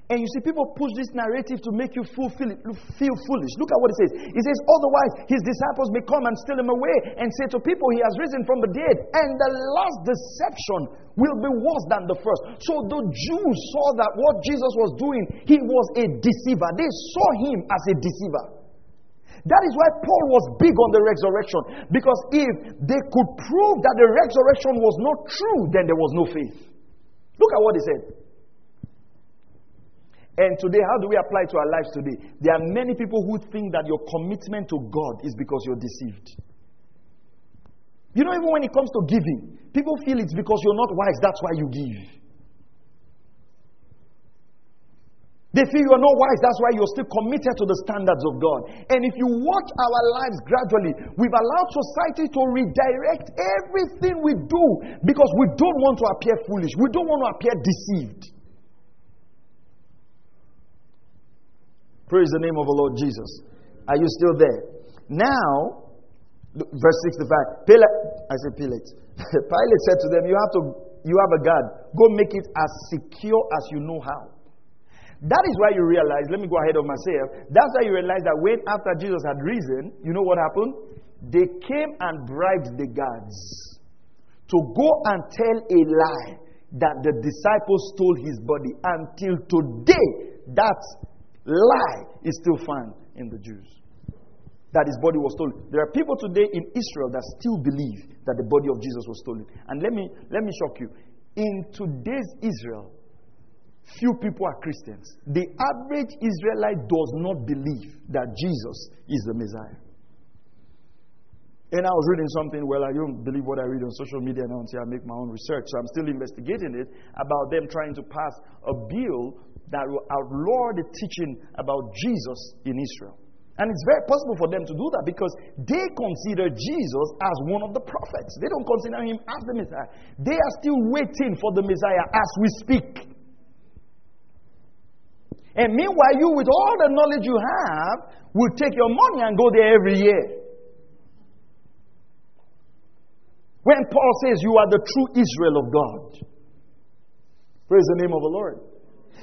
and you see, people push this narrative to make you feel, feel foolish. Look at what it says. It says, Otherwise, his disciples may come and steal him away and say to people, He has risen from the dead. And the last deception will be worse than the first. So the Jews saw that what Jesus was doing, he was a deceiver. They saw him as a deceiver. That is why Paul was big on the resurrection. Because if they could prove that the resurrection was not true, then there was no faith. Look at what he said. And today, how do we apply to our lives today? There are many people who think that your commitment to God is because you're deceived. You know, even when it comes to giving, people feel it's because you're not wise, that's why you give. They feel you're not wise, that's why you're still committed to the standards of God. And if you watch our lives gradually, we've allowed society to redirect everything we do because we don't want to appear foolish, we don't want to appear deceived. Praise the name of the Lord Jesus. Are you still there? Now, verse 65. Pilate, I said Pilate. <laughs> Pilate said to them, You have to you have a guard. Go make it as secure as you know how. That is why you realize, let me go ahead of myself. That's why you realize that when after Jesus had risen, you know what happened? They came and bribed the guards to go and tell a lie that the disciples stole his body. Until today, that lie is still found in the Jews. That his body was stolen. There are people today in Israel that still believe that the body of Jesus was stolen. And let me, let me shock you. In today's Israel, few people are Christians. The average Israelite does not believe that Jesus is the Messiah. And I was reading something, well, I don't believe what I read on social media now until I make my own research. So I'm still investigating it about them trying to pass a bill that will outlaw the teaching about Jesus in Israel. And it's very possible for them to do that because they consider Jesus as one of the prophets. They don't consider him as the Messiah. They are still waiting for the Messiah as we speak. And meanwhile, you, with all the knowledge you have, will take your money and go there every year. When Paul says you are the true Israel of God. Praise the name of the Lord.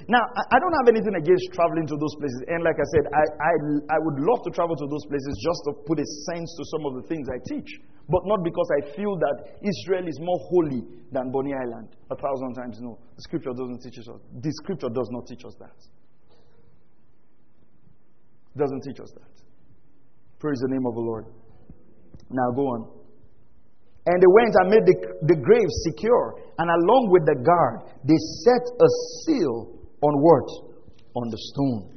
Now, I don't have anything against traveling to those places. And like I said, I, I, I would love to travel to those places just to put a sense to some of the things I teach. But not because I feel that Israel is more holy than Bonny Island. A thousand times no. The scripture doesn't teach us. The scripture does not teach us that. Doesn't teach us that. Praise the name of the Lord. Now go on. And they went and made the, the grave secure. And along with the guard, they set a seal on what? On the stone.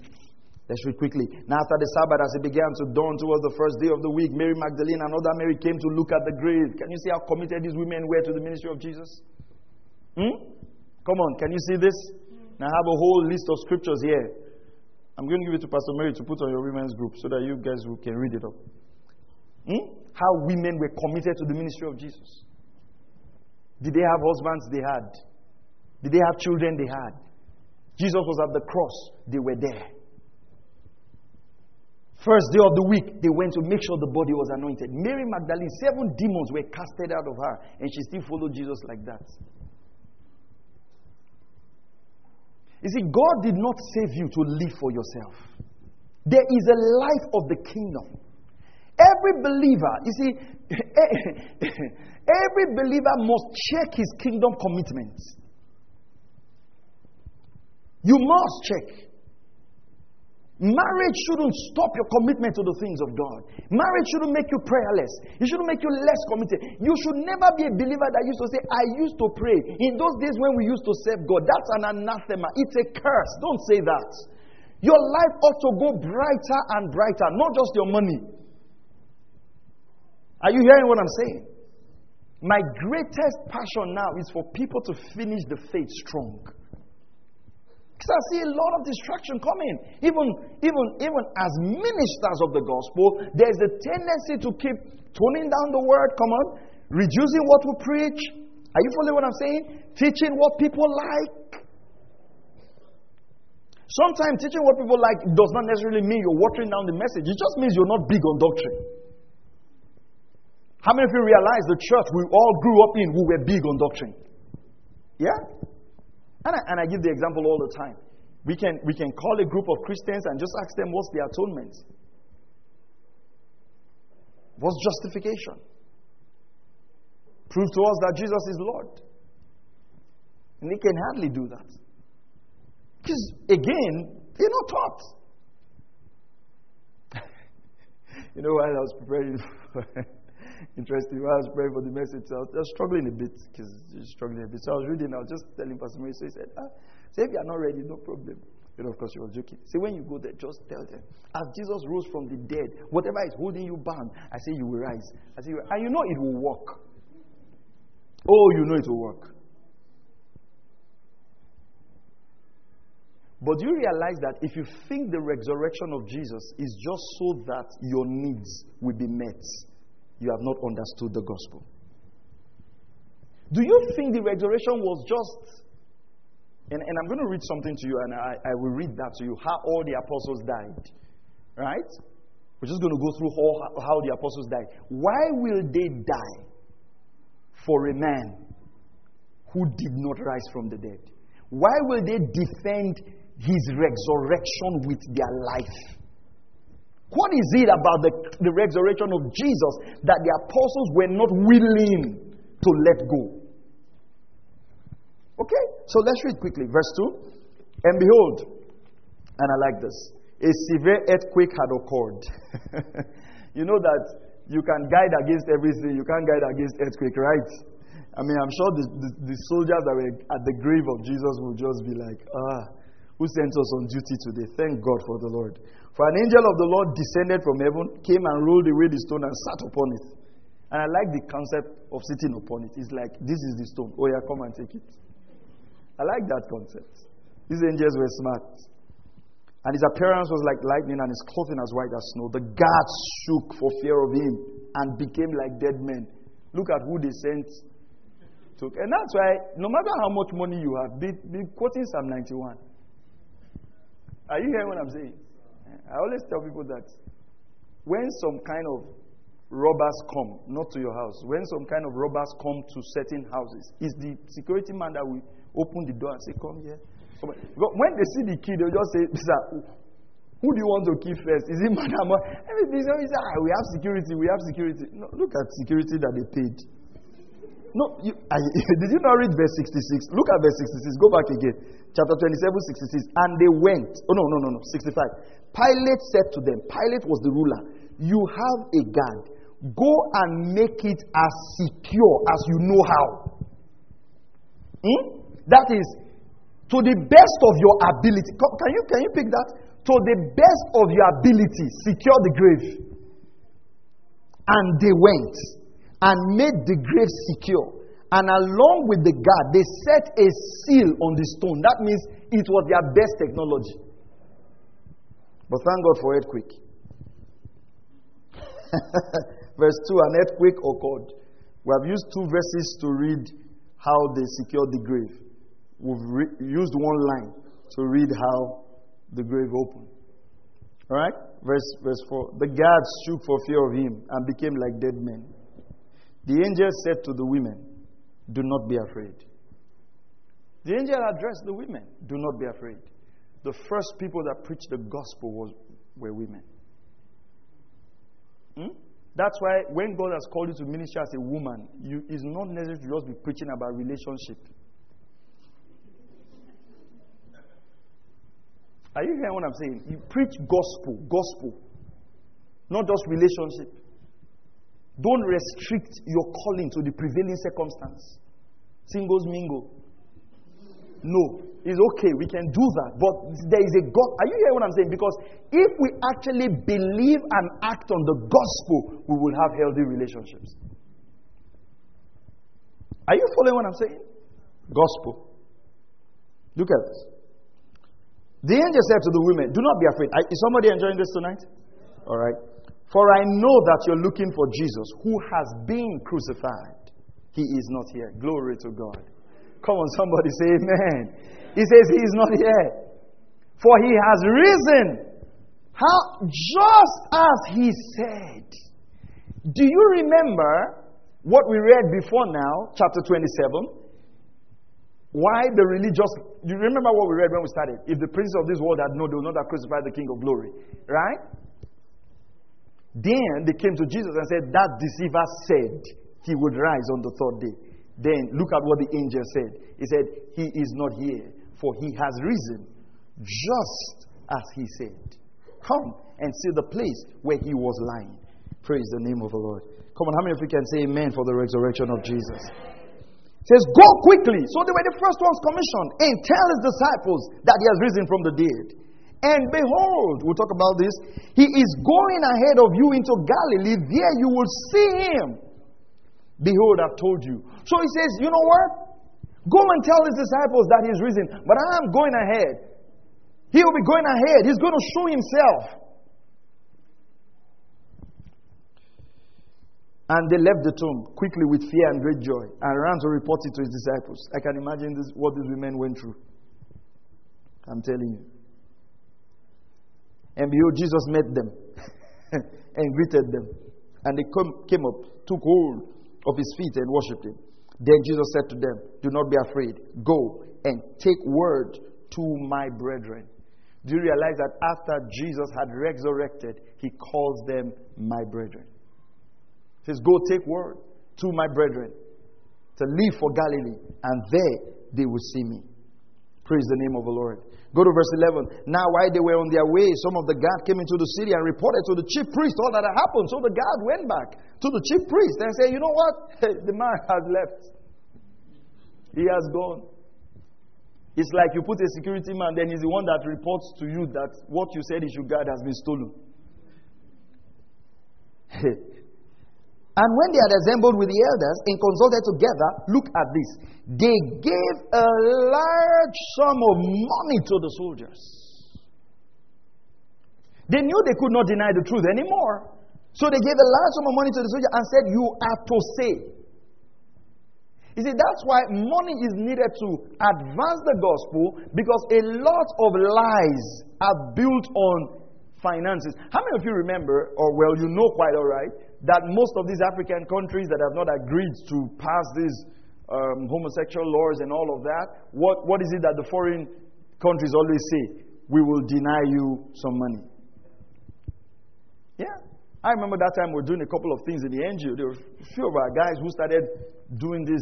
Let's read quickly. Now, after the Sabbath, as it began to dawn towards the first day of the week, Mary Magdalene and other Mary came to look at the grave. Can you see how committed these women were to the ministry of Jesus? Hmm? Come on, can you see this? Now, I have a whole list of scriptures here. I'm going to give it to Pastor Mary to put on your women's group so that you guys can read it up. Hmm? how women were committed to the ministry of Jesus. Did they have husbands? They had. Did they have children? They had. Jesus was at the cross, they were there. First day of the week, they went to make sure the body was anointed. Mary Magdalene, seven demons were casted out of her, and she still followed Jesus like that. You see, God did not save you to live for yourself. There is a life of the kingdom. Every believer, you see, <laughs> every believer must check his kingdom commitments. You must check. Marriage shouldn't stop your commitment to the things of God. Marriage shouldn't make you prayerless. It shouldn't make you less committed. You should never be a believer that used to say, I used to pray. In those days when we used to serve God, that's an anathema. It's a curse. Don't say that. Your life ought to go brighter and brighter, not just your money. Are you hearing what I'm saying? My greatest passion now is for people to finish the faith strong. Because I see a lot of distraction coming. Even, even, even as ministers of the gospel, there's a tendency to keep toning down the word, come on, reducing what we preach. Are you following what I'm saying? Teaching what people like. Sometimes teaching what people like does not necessarily mean you're watering down the message. It just means you're not big on doctrine. How many of you realize the church we all grew up in, we were big on doctrine? Yeah? And I, and I give the example all the time. We can, we can call a group of Christians and just ask them what's the atonement? What's justification? Prove to us that Jesus is Lord. And they can hardly do that. Because, again, they're not taught. <laughs> you know, while I was preparing <laughs> interesting. I was praying for the message, I was struggling a bit because struggling a bit. So I was reading, I was just telling Pastor Mary. So he said, ah, say if you are not ready, no problem. You know, of course, she was joking. Say, when you go there, just tell them, as Jesus rose from the dead, whatever is holding you bound, I say you will rise. I say, and you know it will work. Oh, you know it will work. But do you realize that if you think the resurrection of Jesus is just so that your needs will be met, you have not understood the gospel. Do you think the resurrection was just, and, and I'm going to read something to you, and I, I will read that to you, how all the apostles died. Right? We're just going to go through how, how the apostles died. Why will they die for a man who did not rise from the dead? Why will they defend his resurrection with their life? What is it about the, the resurrection of Jesus that the apostles were not willing to let go? Okay, so let's read quickly. Verse 2. And behold, and I like this, a severe earthquake had occurred. <laughs> you know that you can guide against everything. You can't guide against earthquake, right? I mean, I'm sure the, the, the soldiers that were at the grave of Jesus will just be like, ah, who sent us on duty today? Thank God for the Lord. For an angel of the Lord descended from heaven, came and rolled away the stone and sat upon it. And I like the concept of sitting upon it. It's like, this is the stone. Oh, yeah, come and take it. I like that concept. These angels were smart. And his appearance was like lightning and his clothing as white as snow. The guards shook for fear of him and became like dead men. Look at who they sent. And that's why, no matter how much money you have, be, be quoting Psalm 91. Are you hearing what I'm saying? I always tell people that when some kind of robbers come, not to your house, when some kind of robbers come to certain houses, it's the security man that will open the door and say, Come here. When they see the key, they'll just say, Sir, who do you want to keep first? Is it <laughs> Madam? Ah, we have security, we have security. No, look at security that they paid. No, you, I, <laughs> did you not read verse 66? Look at verse 66. Go back again. Chapter 27, 66. And they went. Oh, no, no, no, no. 65. Pilate said to them, Pilate was the ruler. You have a guard. Go and make it as secure as you know how. Hmm? That is, to the best of your ability. Can you, can you pick that? To the best of your ability, secure the grave. And they went and made the grave secure. And along with the guard, they set a seal on the stone. That means it was their best technology. But thank God for earthquake. <laughs> Verse 2 An earthquake occurred. We have used two verses to read how they secured the grave. We've re- used one line to read how the grave opened. All right? Verse, verse 4. The guards shook for fear of him and became like dead men. The angel said to the women, Do not be afraid. The angel addressed the women, Do not be afraid. The first people that preached the gospel was, were women. Hmm? That's why when God has called you to minister as a woman, you, it's not necessary to just be preaching about relationship. Are you hearing what I'm saying? You preach gospel, gospel, not just relationship. Don't restrict your calling to the prevailing circumstance. Singles mingle. No, it's okay. We can do that. But there is a God. Are you hearing what I'm saying? Because if we actually believe and act on the gospel, we will have healthy relationships. Are you following what I'm saying? Gospel. Look at this. The angel said to the women, Do not be afraid. Is somebody enjoying this tonight? All right. For I know that you're looking for Jesus who has been crucified. He is not here. Glory to God. Come on, somebody say amen. He says he is not here. For he has risen. How just as he said. Do you remember what we read before now, chapter 27? Why the religious. You remember what we read when we started? If the prince of this world had known, they would not have crucified the King of glory. Right? Then they came to Jesus and said, That deceiver said he would rise on the third day. Then look at what the angel said. He said, He is not here, for he has risen, just as he said. Come and see the place where he was lying. Praise the name of the Lord. Come on, how many of you can say amen for the resurrection of Jesus? says, Go quickly. So they were the first ones commissioned and tell his disciples that he has risen from the dead. And behold, we'll talk about this. He is going ahead of you into Galilee. There you will see him. Behold, I've told you. So he says, You know what? Go and tell his disciples that he's risen. But I am going ahead. He will be going ahead. He's going to show himself. And they left the tomb quickly with fear and great joy and ran to report it to his disciples. I can imagine this, what these women went through. I'm telling you. And behold, Jesus met them <laughs> and greeted them. And they come, came up, took hold of his feet and worshipped him. Then Jesus said to them, Do not be afraid. Go and take word to my brethren. Do you realize that after Jesus had resurrected, he calls them my brethren? says, Go take word to my brethren to leave for Galilee, and there they will see me. Praise the name of the Lord. Go to verse 11. Now, while they were on their way, some of the guard came into the city and reported to the chief priest all that had happened. So the guard went back to the chief priest and said, You know what? <laughs> the man has left. He has gone. It's like you put a security man, then he's the one that reports to you that what you said he should guard has been stolen. <laughs> And when they had assembled with the elders and consulted together, look at this. They gave a large sum of money to the soldiers. They knew they could not deny the truth anymore. So they gave a large sum of money to the soldier and said, You are to say. You see, that's why money is needed to advance the gospel because a lot of lies are built on finances. How many of you remember, or well, you know quite all right, that most of these African countries that have not agreed to pass these um, homosexual laws and all of that, what, what is it that the foreign countries always say? We will deny you some money. Yeah. I remember that time we were doing a couple of things in the NGO. There were a few of our guys who started doing this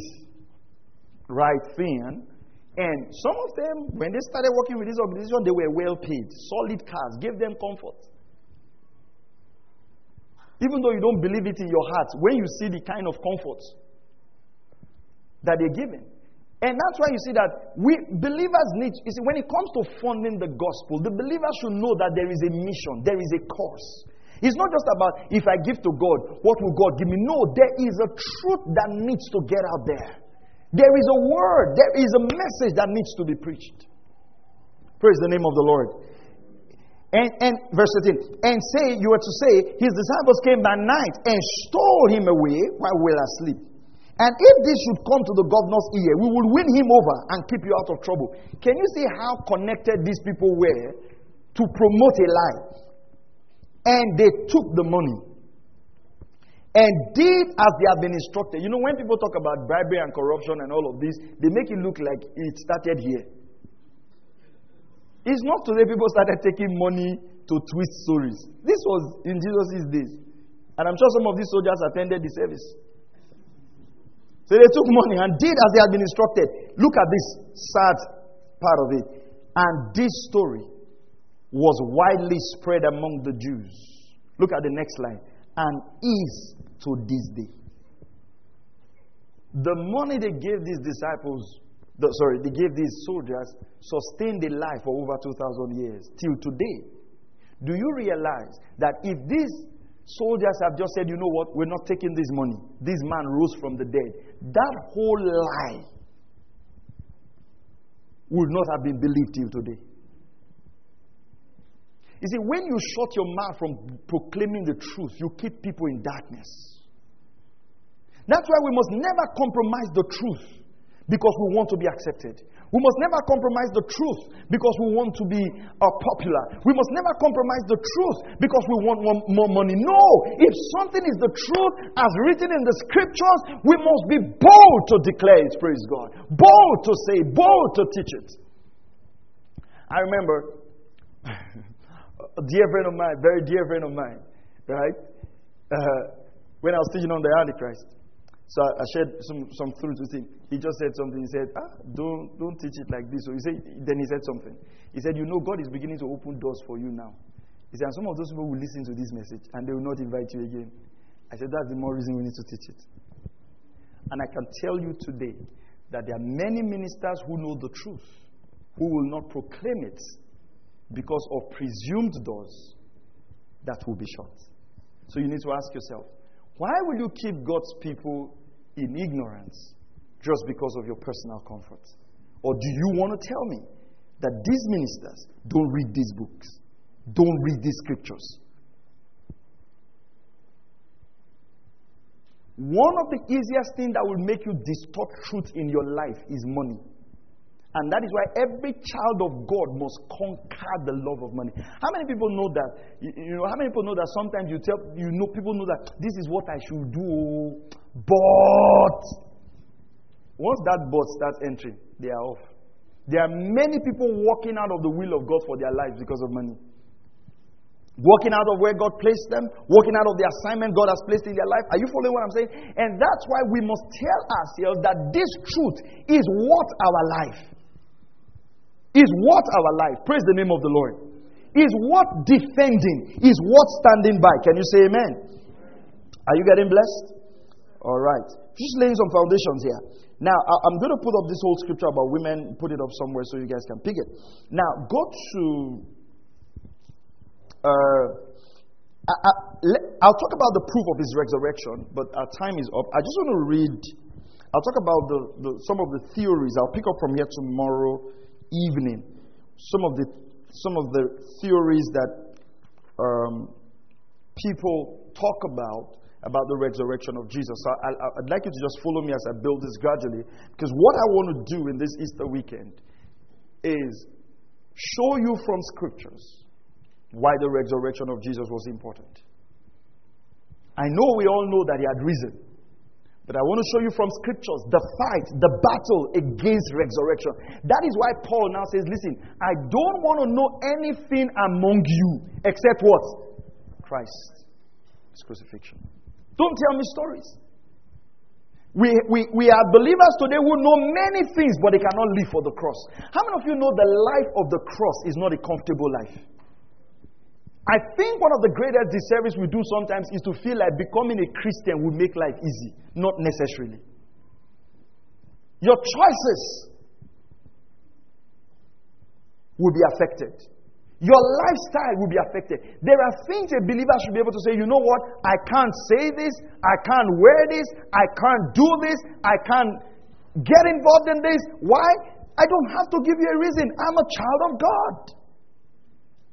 right thing. And some of them, when they started working with this organization, they were well paid, solid cars, gave them comfort. Even though you don't believe it in your heart, when you see the kind of comfort that they're giving. And that's why you see that we believers need, you see, when it comes to funding the gospel, the believer should know that there is a mission, there is a course. It's not just about if I give to God, what will God give me? No, there is a truth that needs to get out there. There is a word, there is a message that needs to be preached. Praise the name of the Lord. And, and verse 13, and say, you are to say, his disciples came by night and stole him away while we were asleep. And if this should come to the governor's ear, we will win him over and keep you out of trouble. Can you see how connected these people were to promote a lie? And they took the money and did as they have been instructed. You know, when people talk about bribery and corruption and all of this, they make it look like it started here. It's not today people started taking money to twist stories. This was in Jesus' days. And I'm sure some of these soldiers attended the service. So they took money and did as they had been instructed. Look at this sad part of it. And this story was widely spread among the Jews. Look at the next line. And is to this day. The money they gave these disciples the, sorry, they gave these soldiers sustained a life for over 2,000 years till today. Do you realize that if these soldiers have just said, you know what, we're not taking this money, this man rose from the dead, that whole lie would not have been believed till today. You see, when you shut your mouth from proclaiming the truth, you keep people in darkness. That's why we must never compromise the truth because we want to be accepted. We must never compromise the truth because we want to be uh, popular. We must never compromise the truth because we want more, more money. No! If something is the truth as written in the scriptures, we must be bold to declare it, praise God. Bold to say, bold to teach it. I remember <laughs> a dear friend of mine, very dear friend of mine, right? Uh, when I was teaching on the Antichrist. So I, shared some, some truth with him. He just said something. He said, ah, don't, don't teach it like this. So he said, then he said something. He said, you know, God is beginning to open doors for you now. He said, and some of those people will listen to this message and they will not invite you again. I said, that's the more reason we need to teach it. And I can tell you today that there are many ministers who know the truth, who will not proclaim it because of presumed doors that will be shut. So you need to ask yourself, why will you keep God's people in ignorance just because of your personal comfort? Or do you want to tell me that these ministers don't read these books, don't read these scriptures? One of the easiest things that will make you distort truth in your life is money. And that is why every child of God must conquer the love of money. How many people know that? You know, how many people know that sometimes you tell, you know, people know that this is what I should do, but once that but starts entering, they are off. There are many people walking out of the will of God for their lives because of money. Walking out of where God placed them, walking out of the assignment God has placed in their life. Are you following what I'm saying? And that's why we must tell ourselves that this truth is what our life. Is what our life? Praise the name of the Lord. Is what defending? Is what standing by? Can you say amen? Are you getting blessed? All right. Just laying some foundations here. Now, I'm going to put up this whole scripture about women, put it up somewhere so you guys can pick it. Now, go to. Uh, I, will talk about the proof of his resurrection, but our time is up. I just want to read. I'll talk about the, the, some of the theories. I'll pick up from here tomorrow evening. Some of the some of the theories that um, people talk about about the resurrection of Jesus. So I, would like you to just follow me as I build this gradually, because what I want to do in this Easter weekend is show you from scriptures why the resurrection of Jesus was important. I know we all know that he had risen. But I want to show you from scriptures the fight, the battle against resurrection. That is why Paul now says, Listen, I don't want to know anything among you except what? Christ. Crucifixion. Don't tell me stories. We, we, we are believers today who know many things, but they cannot live for the cross. How many of you know the life of the cross is not a comfortable life? I think one of the greatest disservice we do sometimes is to feel like becoming a Christian will make life easy. Not necessarily. Your choices will be affected. Your lifestyle will be affected. There are things a believer should be able to say, you know what? I can't say this. I can't wear this. I can't do this. I can't get involved in this. Why? I don't have to give you a reason. I'm a child of God.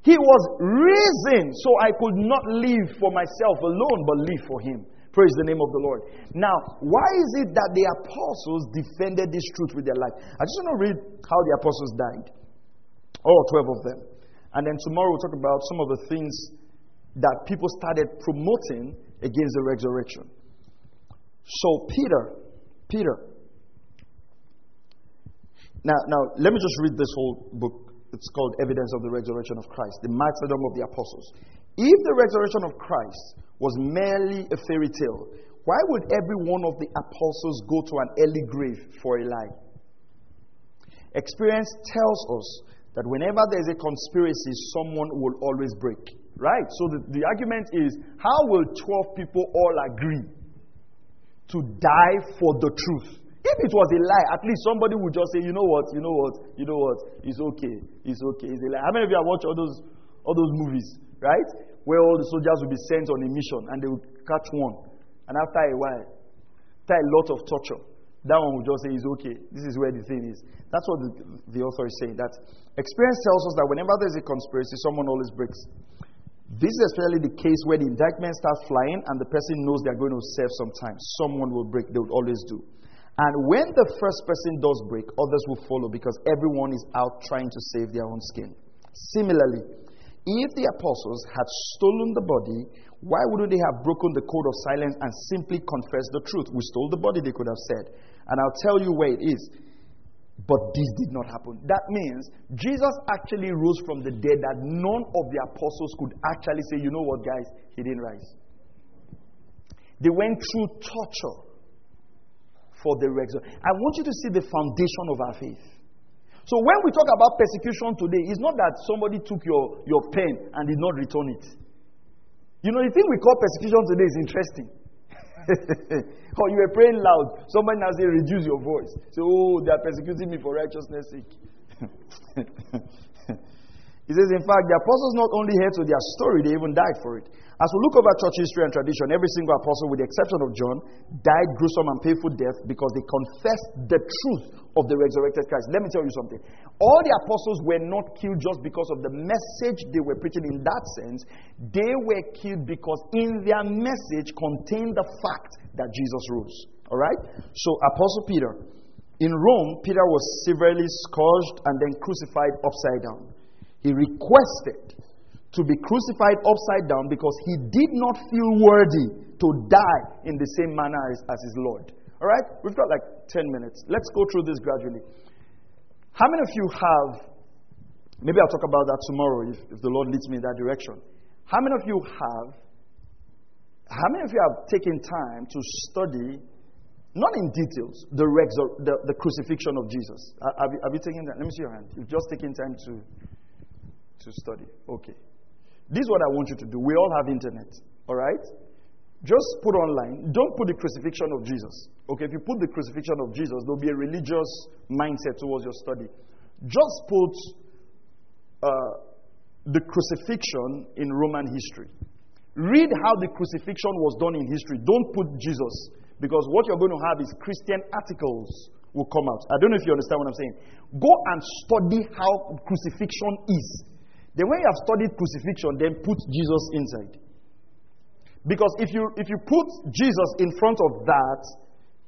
He was risen so I could not live for myself alone, but live for Him. Praise the name of the Lord. Now, why is it that the apostles defended this truth with their life? I just want to read how the apostles died. All 12 of them. And then tomorrow we'll talk about some of the things that people started promoting against the resurrection. So, Peter, Peter. Now, now let me just read this whole book it's called Evidence of the Resurrection of Christ, the martyrdom of the apostles. If the resurrection of Christ was merely a fairy tale, why would every one of the apostles go to an early grave for a lie? Experience tells us that whenever there's a conspiracy, someone will always break. Right? So the, the argument is how will 12 people all agree to die for the truth? If it was a lie, at least somebody would just say, you know what, you know what, you know what, it's okay, it's okay, it's a lie. How many of you have watched all those, all those movies, right? Where all the soldiers will be sent on a mission and they will catch one. And after a while, after a lot of torture, that one will just say, it's okay, this is where the thing is. That's what the, the author is saying. That experience tells us that whenever there's a conspiracy, someone always breaks. This is especially the case where the indictment starts flying and the person knows they're going to serve some time. Someone will break, they would always do. And when the first person does break, others will follow because everyone is out trying to save their own skin. Similarly, if the apostles had stolen the body, why wouldn't they have broken the code of silence and simply confessed the truth? We stole the body, they could have said. And I'll tell you where it is. But this did not happen. That means Jesus actually rose from the dead, that none of the apostles could actually say, you know what, guys, he didn't rise. They went through torture for the resurrection. I want you to see the foundation of our faith. So when we talk about persecution today, it's not that somebody took your, your pen and did not return it. You know, the thing we call persecution today is interesting. <laughs> or oh, you were praying loud. Somebody now say, reduce your voice. Say, oh, they are persecuting me for righteousness' sake. <laughs> he says, in fact, the apostles not only heard to their story, they even died for it. As we look over church history and tradition, every single apostle, with the exception of John, died gruesome and painful death because they confessed the truth of the resurrected Christ. Let me tell you something. All the apostles were not killed just because of the message they were preaching in that sense. They were killed because in their message contained the fact that Jesus rose. All right? So, Apostle Peter, in Rome, Peter was severely scourged and then crucified upside down. He requested to be crucified upside down because he did not feel worthy to die in the same manner as, as his Lord. All right? We've got like 10 minutes. Let's go through this gradually. How many of you have, maybe I'll talk about that tomorrow if, if the Lord leads me in that direction. How many of you have, how many of you have taken time to study Not in details, the, the, the crucifixion of Jesus. Have you, have you taken that? Let me see your hand. You've just taken time to, to study. Okay. This is what I want you to do. We all have internet, all right? Just put online. Don't put the crucifixion of Jesus. Okay, if you put the crucifixion of Jesus, there'll be a religious mindset towards your study. Just put uh, the crucifixion in Roman history. Read how the crucifixion was done in history. Don't put Jesus, because what you're going to have is Christian articles will come out. I don't know if you understand what I'm saying. Go and study how crucifixion is. Then, when you have studied crucifixion, then put Jesus inside. Because if you if you put Jesus in front of that,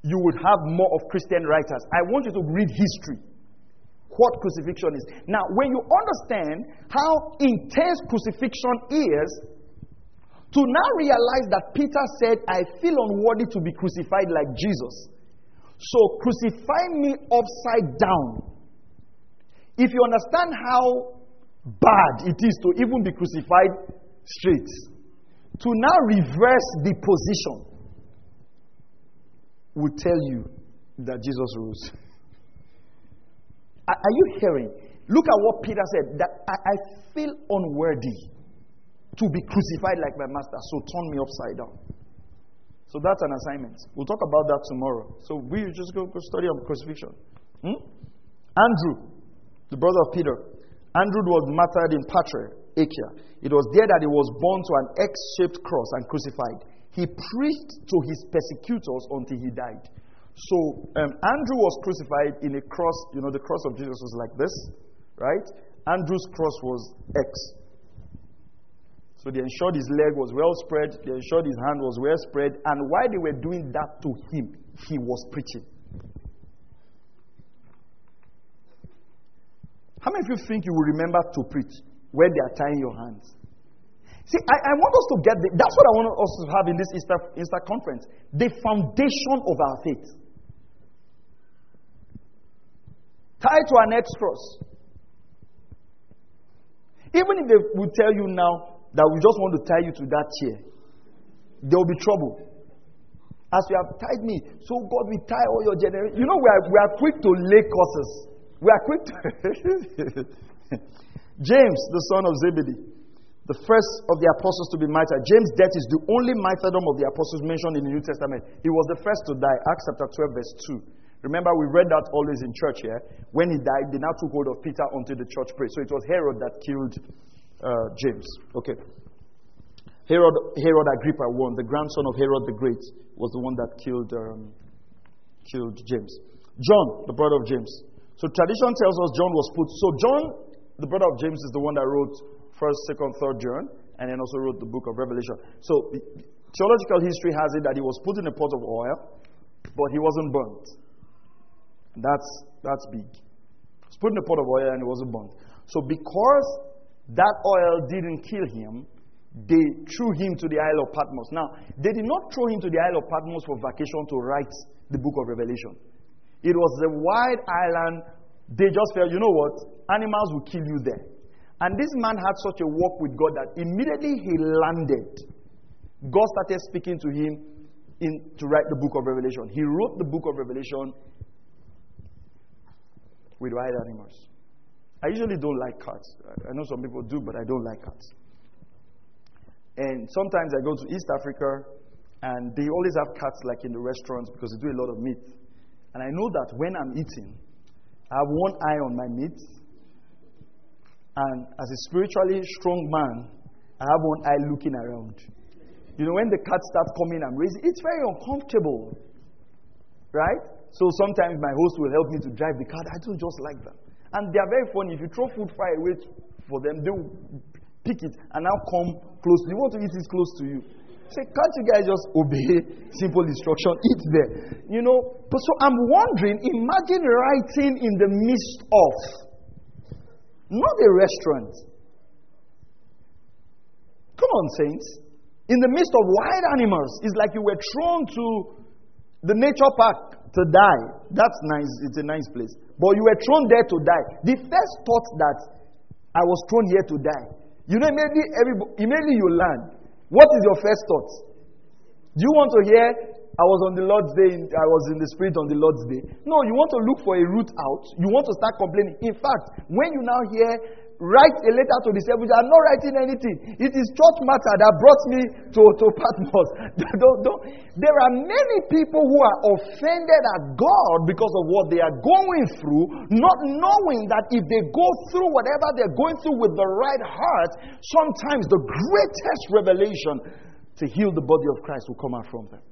you would have more of Christian writers. I want you to read history what crucifixion is. Now, when you understand how intense crucifixion is, to now realize that Peter said, I feel unworthy to be crucified like Jesus. So crucify me upside down. If you understand how bad it is to even be crucified straight, to now reverse the position will tell you that Jesus rose. Are you hearing? Look at what Peter said that I, feel unworthy to be crucified like my master, so turn me upside down. So that's an assignment. We'll talk about that tomorrow. So we just go, go study on crucifixion. Hmm? Andrew, the brother of Peter. Andrew was martyred in Patra, Achaia. It was there that he was born to an X shaped cross and crucified. He preached to his persecutors until he died. So um, Andrew was crucified in a cross. You know, the cross of Jesus was like this, right? Andrew's cross was X. So they ensured his leg was well spread, they ensured his hand was well spread, and while they were doing that to him, he was preaching. How many of you think you will remember to preach when they are tying your hands? See, I, I want us to get the, that's what I want us to have in this Easter, Easter conference the foundation of our faith. Tied to an cross. Even if they will tell you now that we just want to tie you to that chair, there will be trouble. As you have tied me, so God will tie all your generations. You know, we are, we are quick to lay curses. We are quick to. <laughs> James, the son of Zebedee, the first of the apostles to be martyred. James' death is the only martyrdom of the apostles mentioned in the New Testament. He was the first to die. Acts chapter 12, verse 2. Remember, we read that always in church here. When he died, they now took hold of Peter until the church prayed. So it was Herod that killed uh, James. Okay. Herod, Herod Agrippa I, the grandson of Herod the Great, was the one that killed, um, killed James. John, the brother of James. So tradition tells us John was put. So John, the brother of James, is the one that wrote First, Second, Third John, and then also wrote the book of Revelation. So theological history has it that he was put in a pot of oil, but he wasn't burnt. That's, that's big. Put in a pot of oil and it wasn't burnt. So because that oil didn't kill him, they threw him to the Isle of Patmos. Now, they did not throw him to the Isle of Patmos for vacation to write the book of Revelation. It was a wide island. They just felt, you know what? Animals will kill you there. And this man had such a walk with God that immediately he landed, God started speaking to him in, to write the book of Revelation. He wrote the book of Revelation with wild animals. I usually don't like cats. I know some people do, but I don't like cats. And sometimes I go to East Africa and they always have cats like in the restaurants because they do a lot of meat. And I know that when I'm eating, I have one eye on my meat. And as a spiritually strong man, I have one eye looking around. You know, when the cats start coming, I'm raising, it's very uncomfortable. Right? So sometimes my host will help me to drive the cat. I do just like them. And they are very funny. If you throw food far away for them, they will pick it and now come close. You want to eat it close to you. Say, can't you guys just obey simple instruction? Eat there. You know, but so I'm wondering, imagine writing in the midst of not a restaurant. Come on, saints. In the midst of wild animals. It's like you were thrown to the nature park to die. That's nice. It's a nice place. But you were thrown there to die. The first thought that I was thrown here to die. You know, immediately, immediately you learn. What is your first thought? Do you want to hear I was on the Lord's day, I was in the Spirit on the Lord's day. No, you want to look for a route out. You want to start complaining. In fact, when you now hear write a letter to the seven. I'm not writing anything. It is church matter that brought me to, to Patmos. <laughs> don't, don't. There are many people who are offended at God because of what they are going through, not knowing that if they go through whatever they're going through with the right heart, sometimes the greatest revelation to heal the body of Christ will come out from them.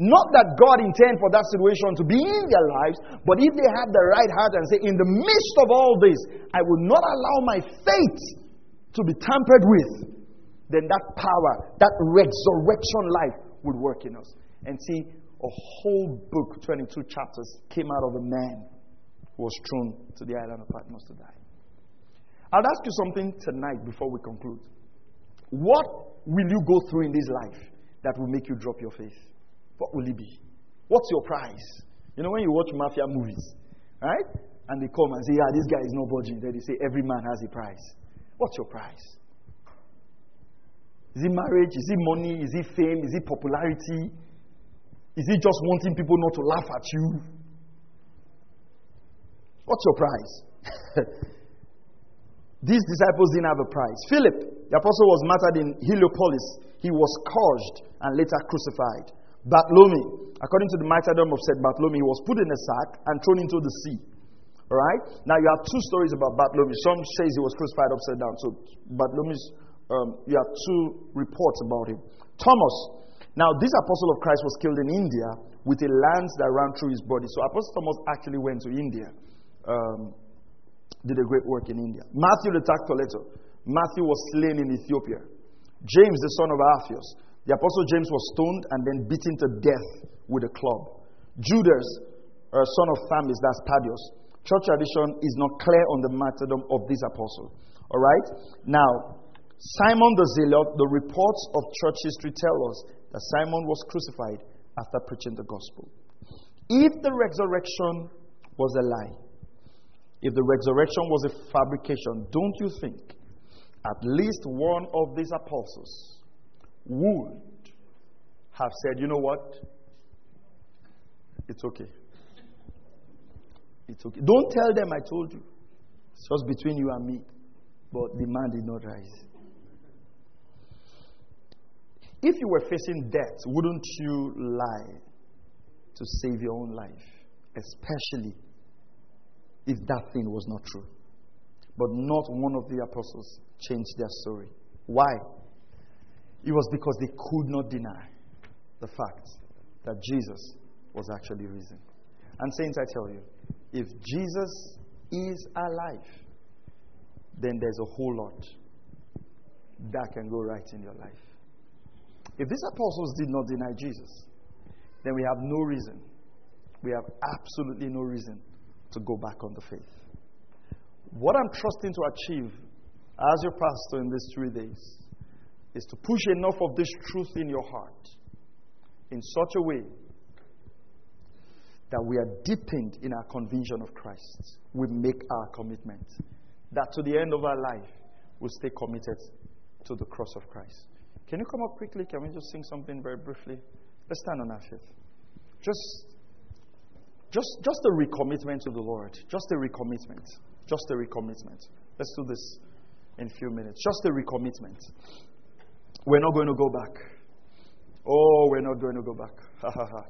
Not that God intend for that situation to be in their lives, but if they have the right heart and say, in the midst of all this, I will not allow my faith to be tampered with, then that power, that resurrection life would work in us. And see, a whole book, 22 chapters, came out of a man who was thrown to the island of Patmos to die. I'll ask you something tonight before we conclude. What will you go through in this life that will make you drop your faith? What will it be? What's your price? You know, when you watch mafia movies, right? And they come and say, Yeah, this guy is not budging. Then they say, Every man has a price. What's your price? Is it marriage? Is it money? Is it fame? Is it popularity? Is it just wanting people not to laugh at you? What's your price? <laughs> These disciples didn't have a price. Philip, the apostle, was martyred in Heliopolis. He was scourged and later crucified. Bartholomew, according to the martyrdom of St. Bartholomew, he was put in a sack and thrown into the sea. All right? Now, you have two stories about Bartholomew. Some says he was crucified upside down. So, Bartholomew's, um, you have two reports about him. Thomas, now, this apostle of Christ was killed in India with a lance that ran through his body. So, Apostle Thomas actually went to India, um, did a great work in India. Matthew, the tax collector. Matthew was slain in Ethiopia. James, the son of Alphaeus. The Apostle James was stoned and then beaten to death with a club. Judas, uh, son of Thamis, that's Thaddeus. Church tradition is not clear on the martyrdom of this apostle. All right? Now, Simon the Zealot, the reports of church history tell us that Simon was crucified after preaching the gospel. If the resurrection was a lie, if the resurrection was a fabrication, don't you think at least one of these apostles would have said, you know what? It's okay. It's okay. Don't tell them I told you. It's just between you and me. But the man did not rise. If you were facing death, wouldn't you lie to save your own life? Especially if that thing was not true. But not one of the apostles changed their story. Why? It was because they could not deny the fact that Jesus was actually risen. And, saints, I tell you, if Jesus is alive, then there's a whole lot that can go right in your life. If these apostles did not deny Jesus, then we have no reason, we have absolutely no reason to go back on the faith. What I'm trusting to achieve as your pastor in these three days is to push enough of this truth in your heart in such a way that we are deepened in our conviction of Christ. We make our commitment that to the end of our life we'll stay committed to the cross of Christ. Can you come up quickly? Can we just sing something very briefly? Let's stand on our feet. Just, just, just a recommitment to the Lord. Just a recommitment. Just a recommitment. Let's do this in a few minutes. Just a recommitment. We're not going to go back. Oh, we're not going to go back. <laughs>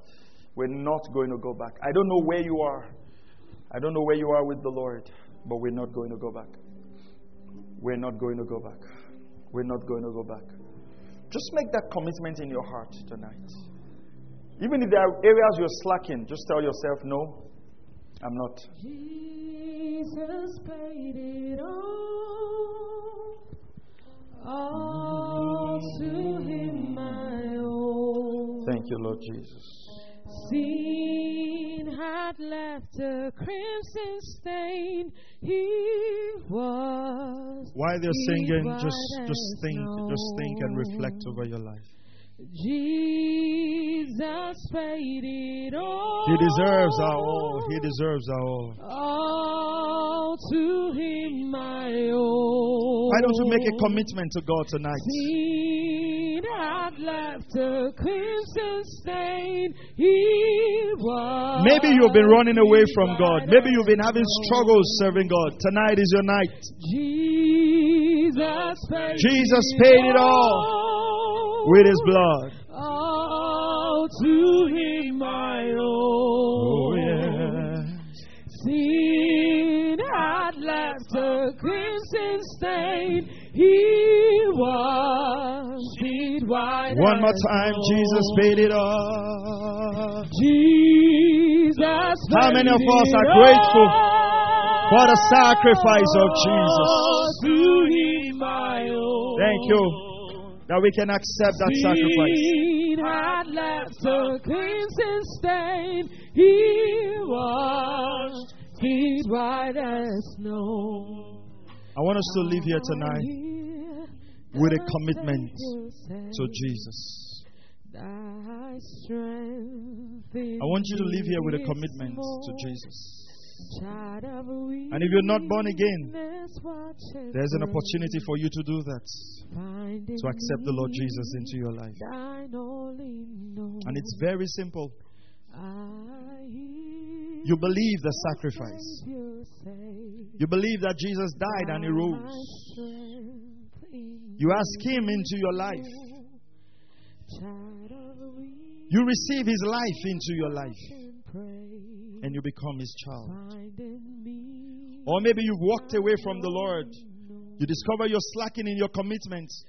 we're not going to go back. I don't know where you are. I don't know where you are with the Lord, but we're not going to go back. We're not going to go back. We're not going to go back. Just make that commitment in your heart tonight. Even if there are areas you're slacking, just tell yourself, no, I'm not. Jesus paid it all. All Thank you, Lord Jesus. Sin had left a crimson stain. He was. While they're singing, just just think, just think and reflect over your life. Jesus paid it all. He deserves our all. He deserves our all. All to Him my own. Why don't you make a commitment to God tonight? Had left a crimson stain. He was. Maybe you've been running away from God. Maybe you've been having struggles serving God. Tonight is your night. Jesus paid, Jesus paid it all with his blood. all to him my. Oh, yeah. Sin had left a crimson stain. He was. One more time. Jesus paid it all. Jesus. How many of us are grateful for the sacrifice of Jesus? To him I owe. Thank you that we can accept that sacrifice. Sin had left a crimson stain. He washed feet white as snow. I want us to live here tonight with a commitment to Jesus. I want you to live here with a commitment to Jesus. And And if you're not born again, There's an opportunity for you to do that, to accept the Lord Jesus into your life. And it's very simple. You believe the sacrifice, you believe that Jesus died and he rose. You ask him into your life, you receive his life into your life, and you become his child. Or maybe you've walked away from the Lord. You discover you're slacking in your commitments.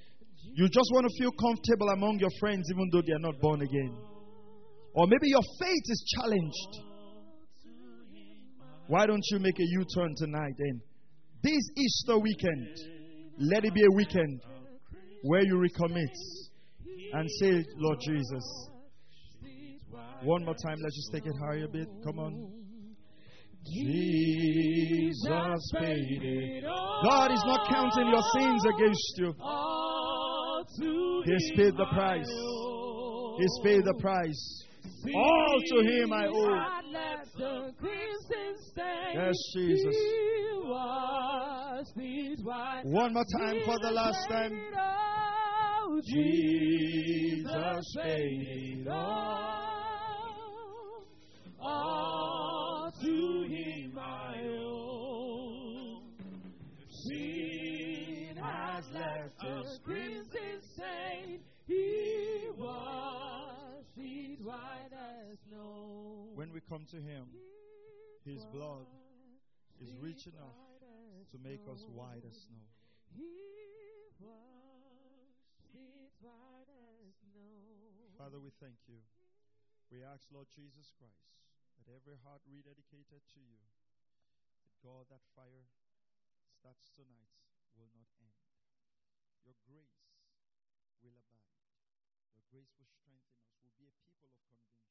You just want to feel comfortable among your friends, even though they are not born again. Or maybe your faith is challenged. Why don't you make a U turn tonight then? This Easter weekend, let it be a weekend where you recommit and say, Lord Jesus. One more time, let's just take it higher a bit. Come on. Jesus paid it. God is not counting your sins against you. He's paid the price. He's paid the price. All to Him I owe. Yes, Jesus. One more time for the last time. Jesus paid it all. All to Him I owe. Sin has left us crimson stain. He was feet white as snow. When we come to Him, His blood is rich enough to make us white as snow. He white as snow. Father, we thank you. We ask, Lord Jesus Christ, that every heart rededicated to you, that God, that fire starts tonight will not end. Your grace will abide. Your grace will strengthen us. We'll be a people of conviction.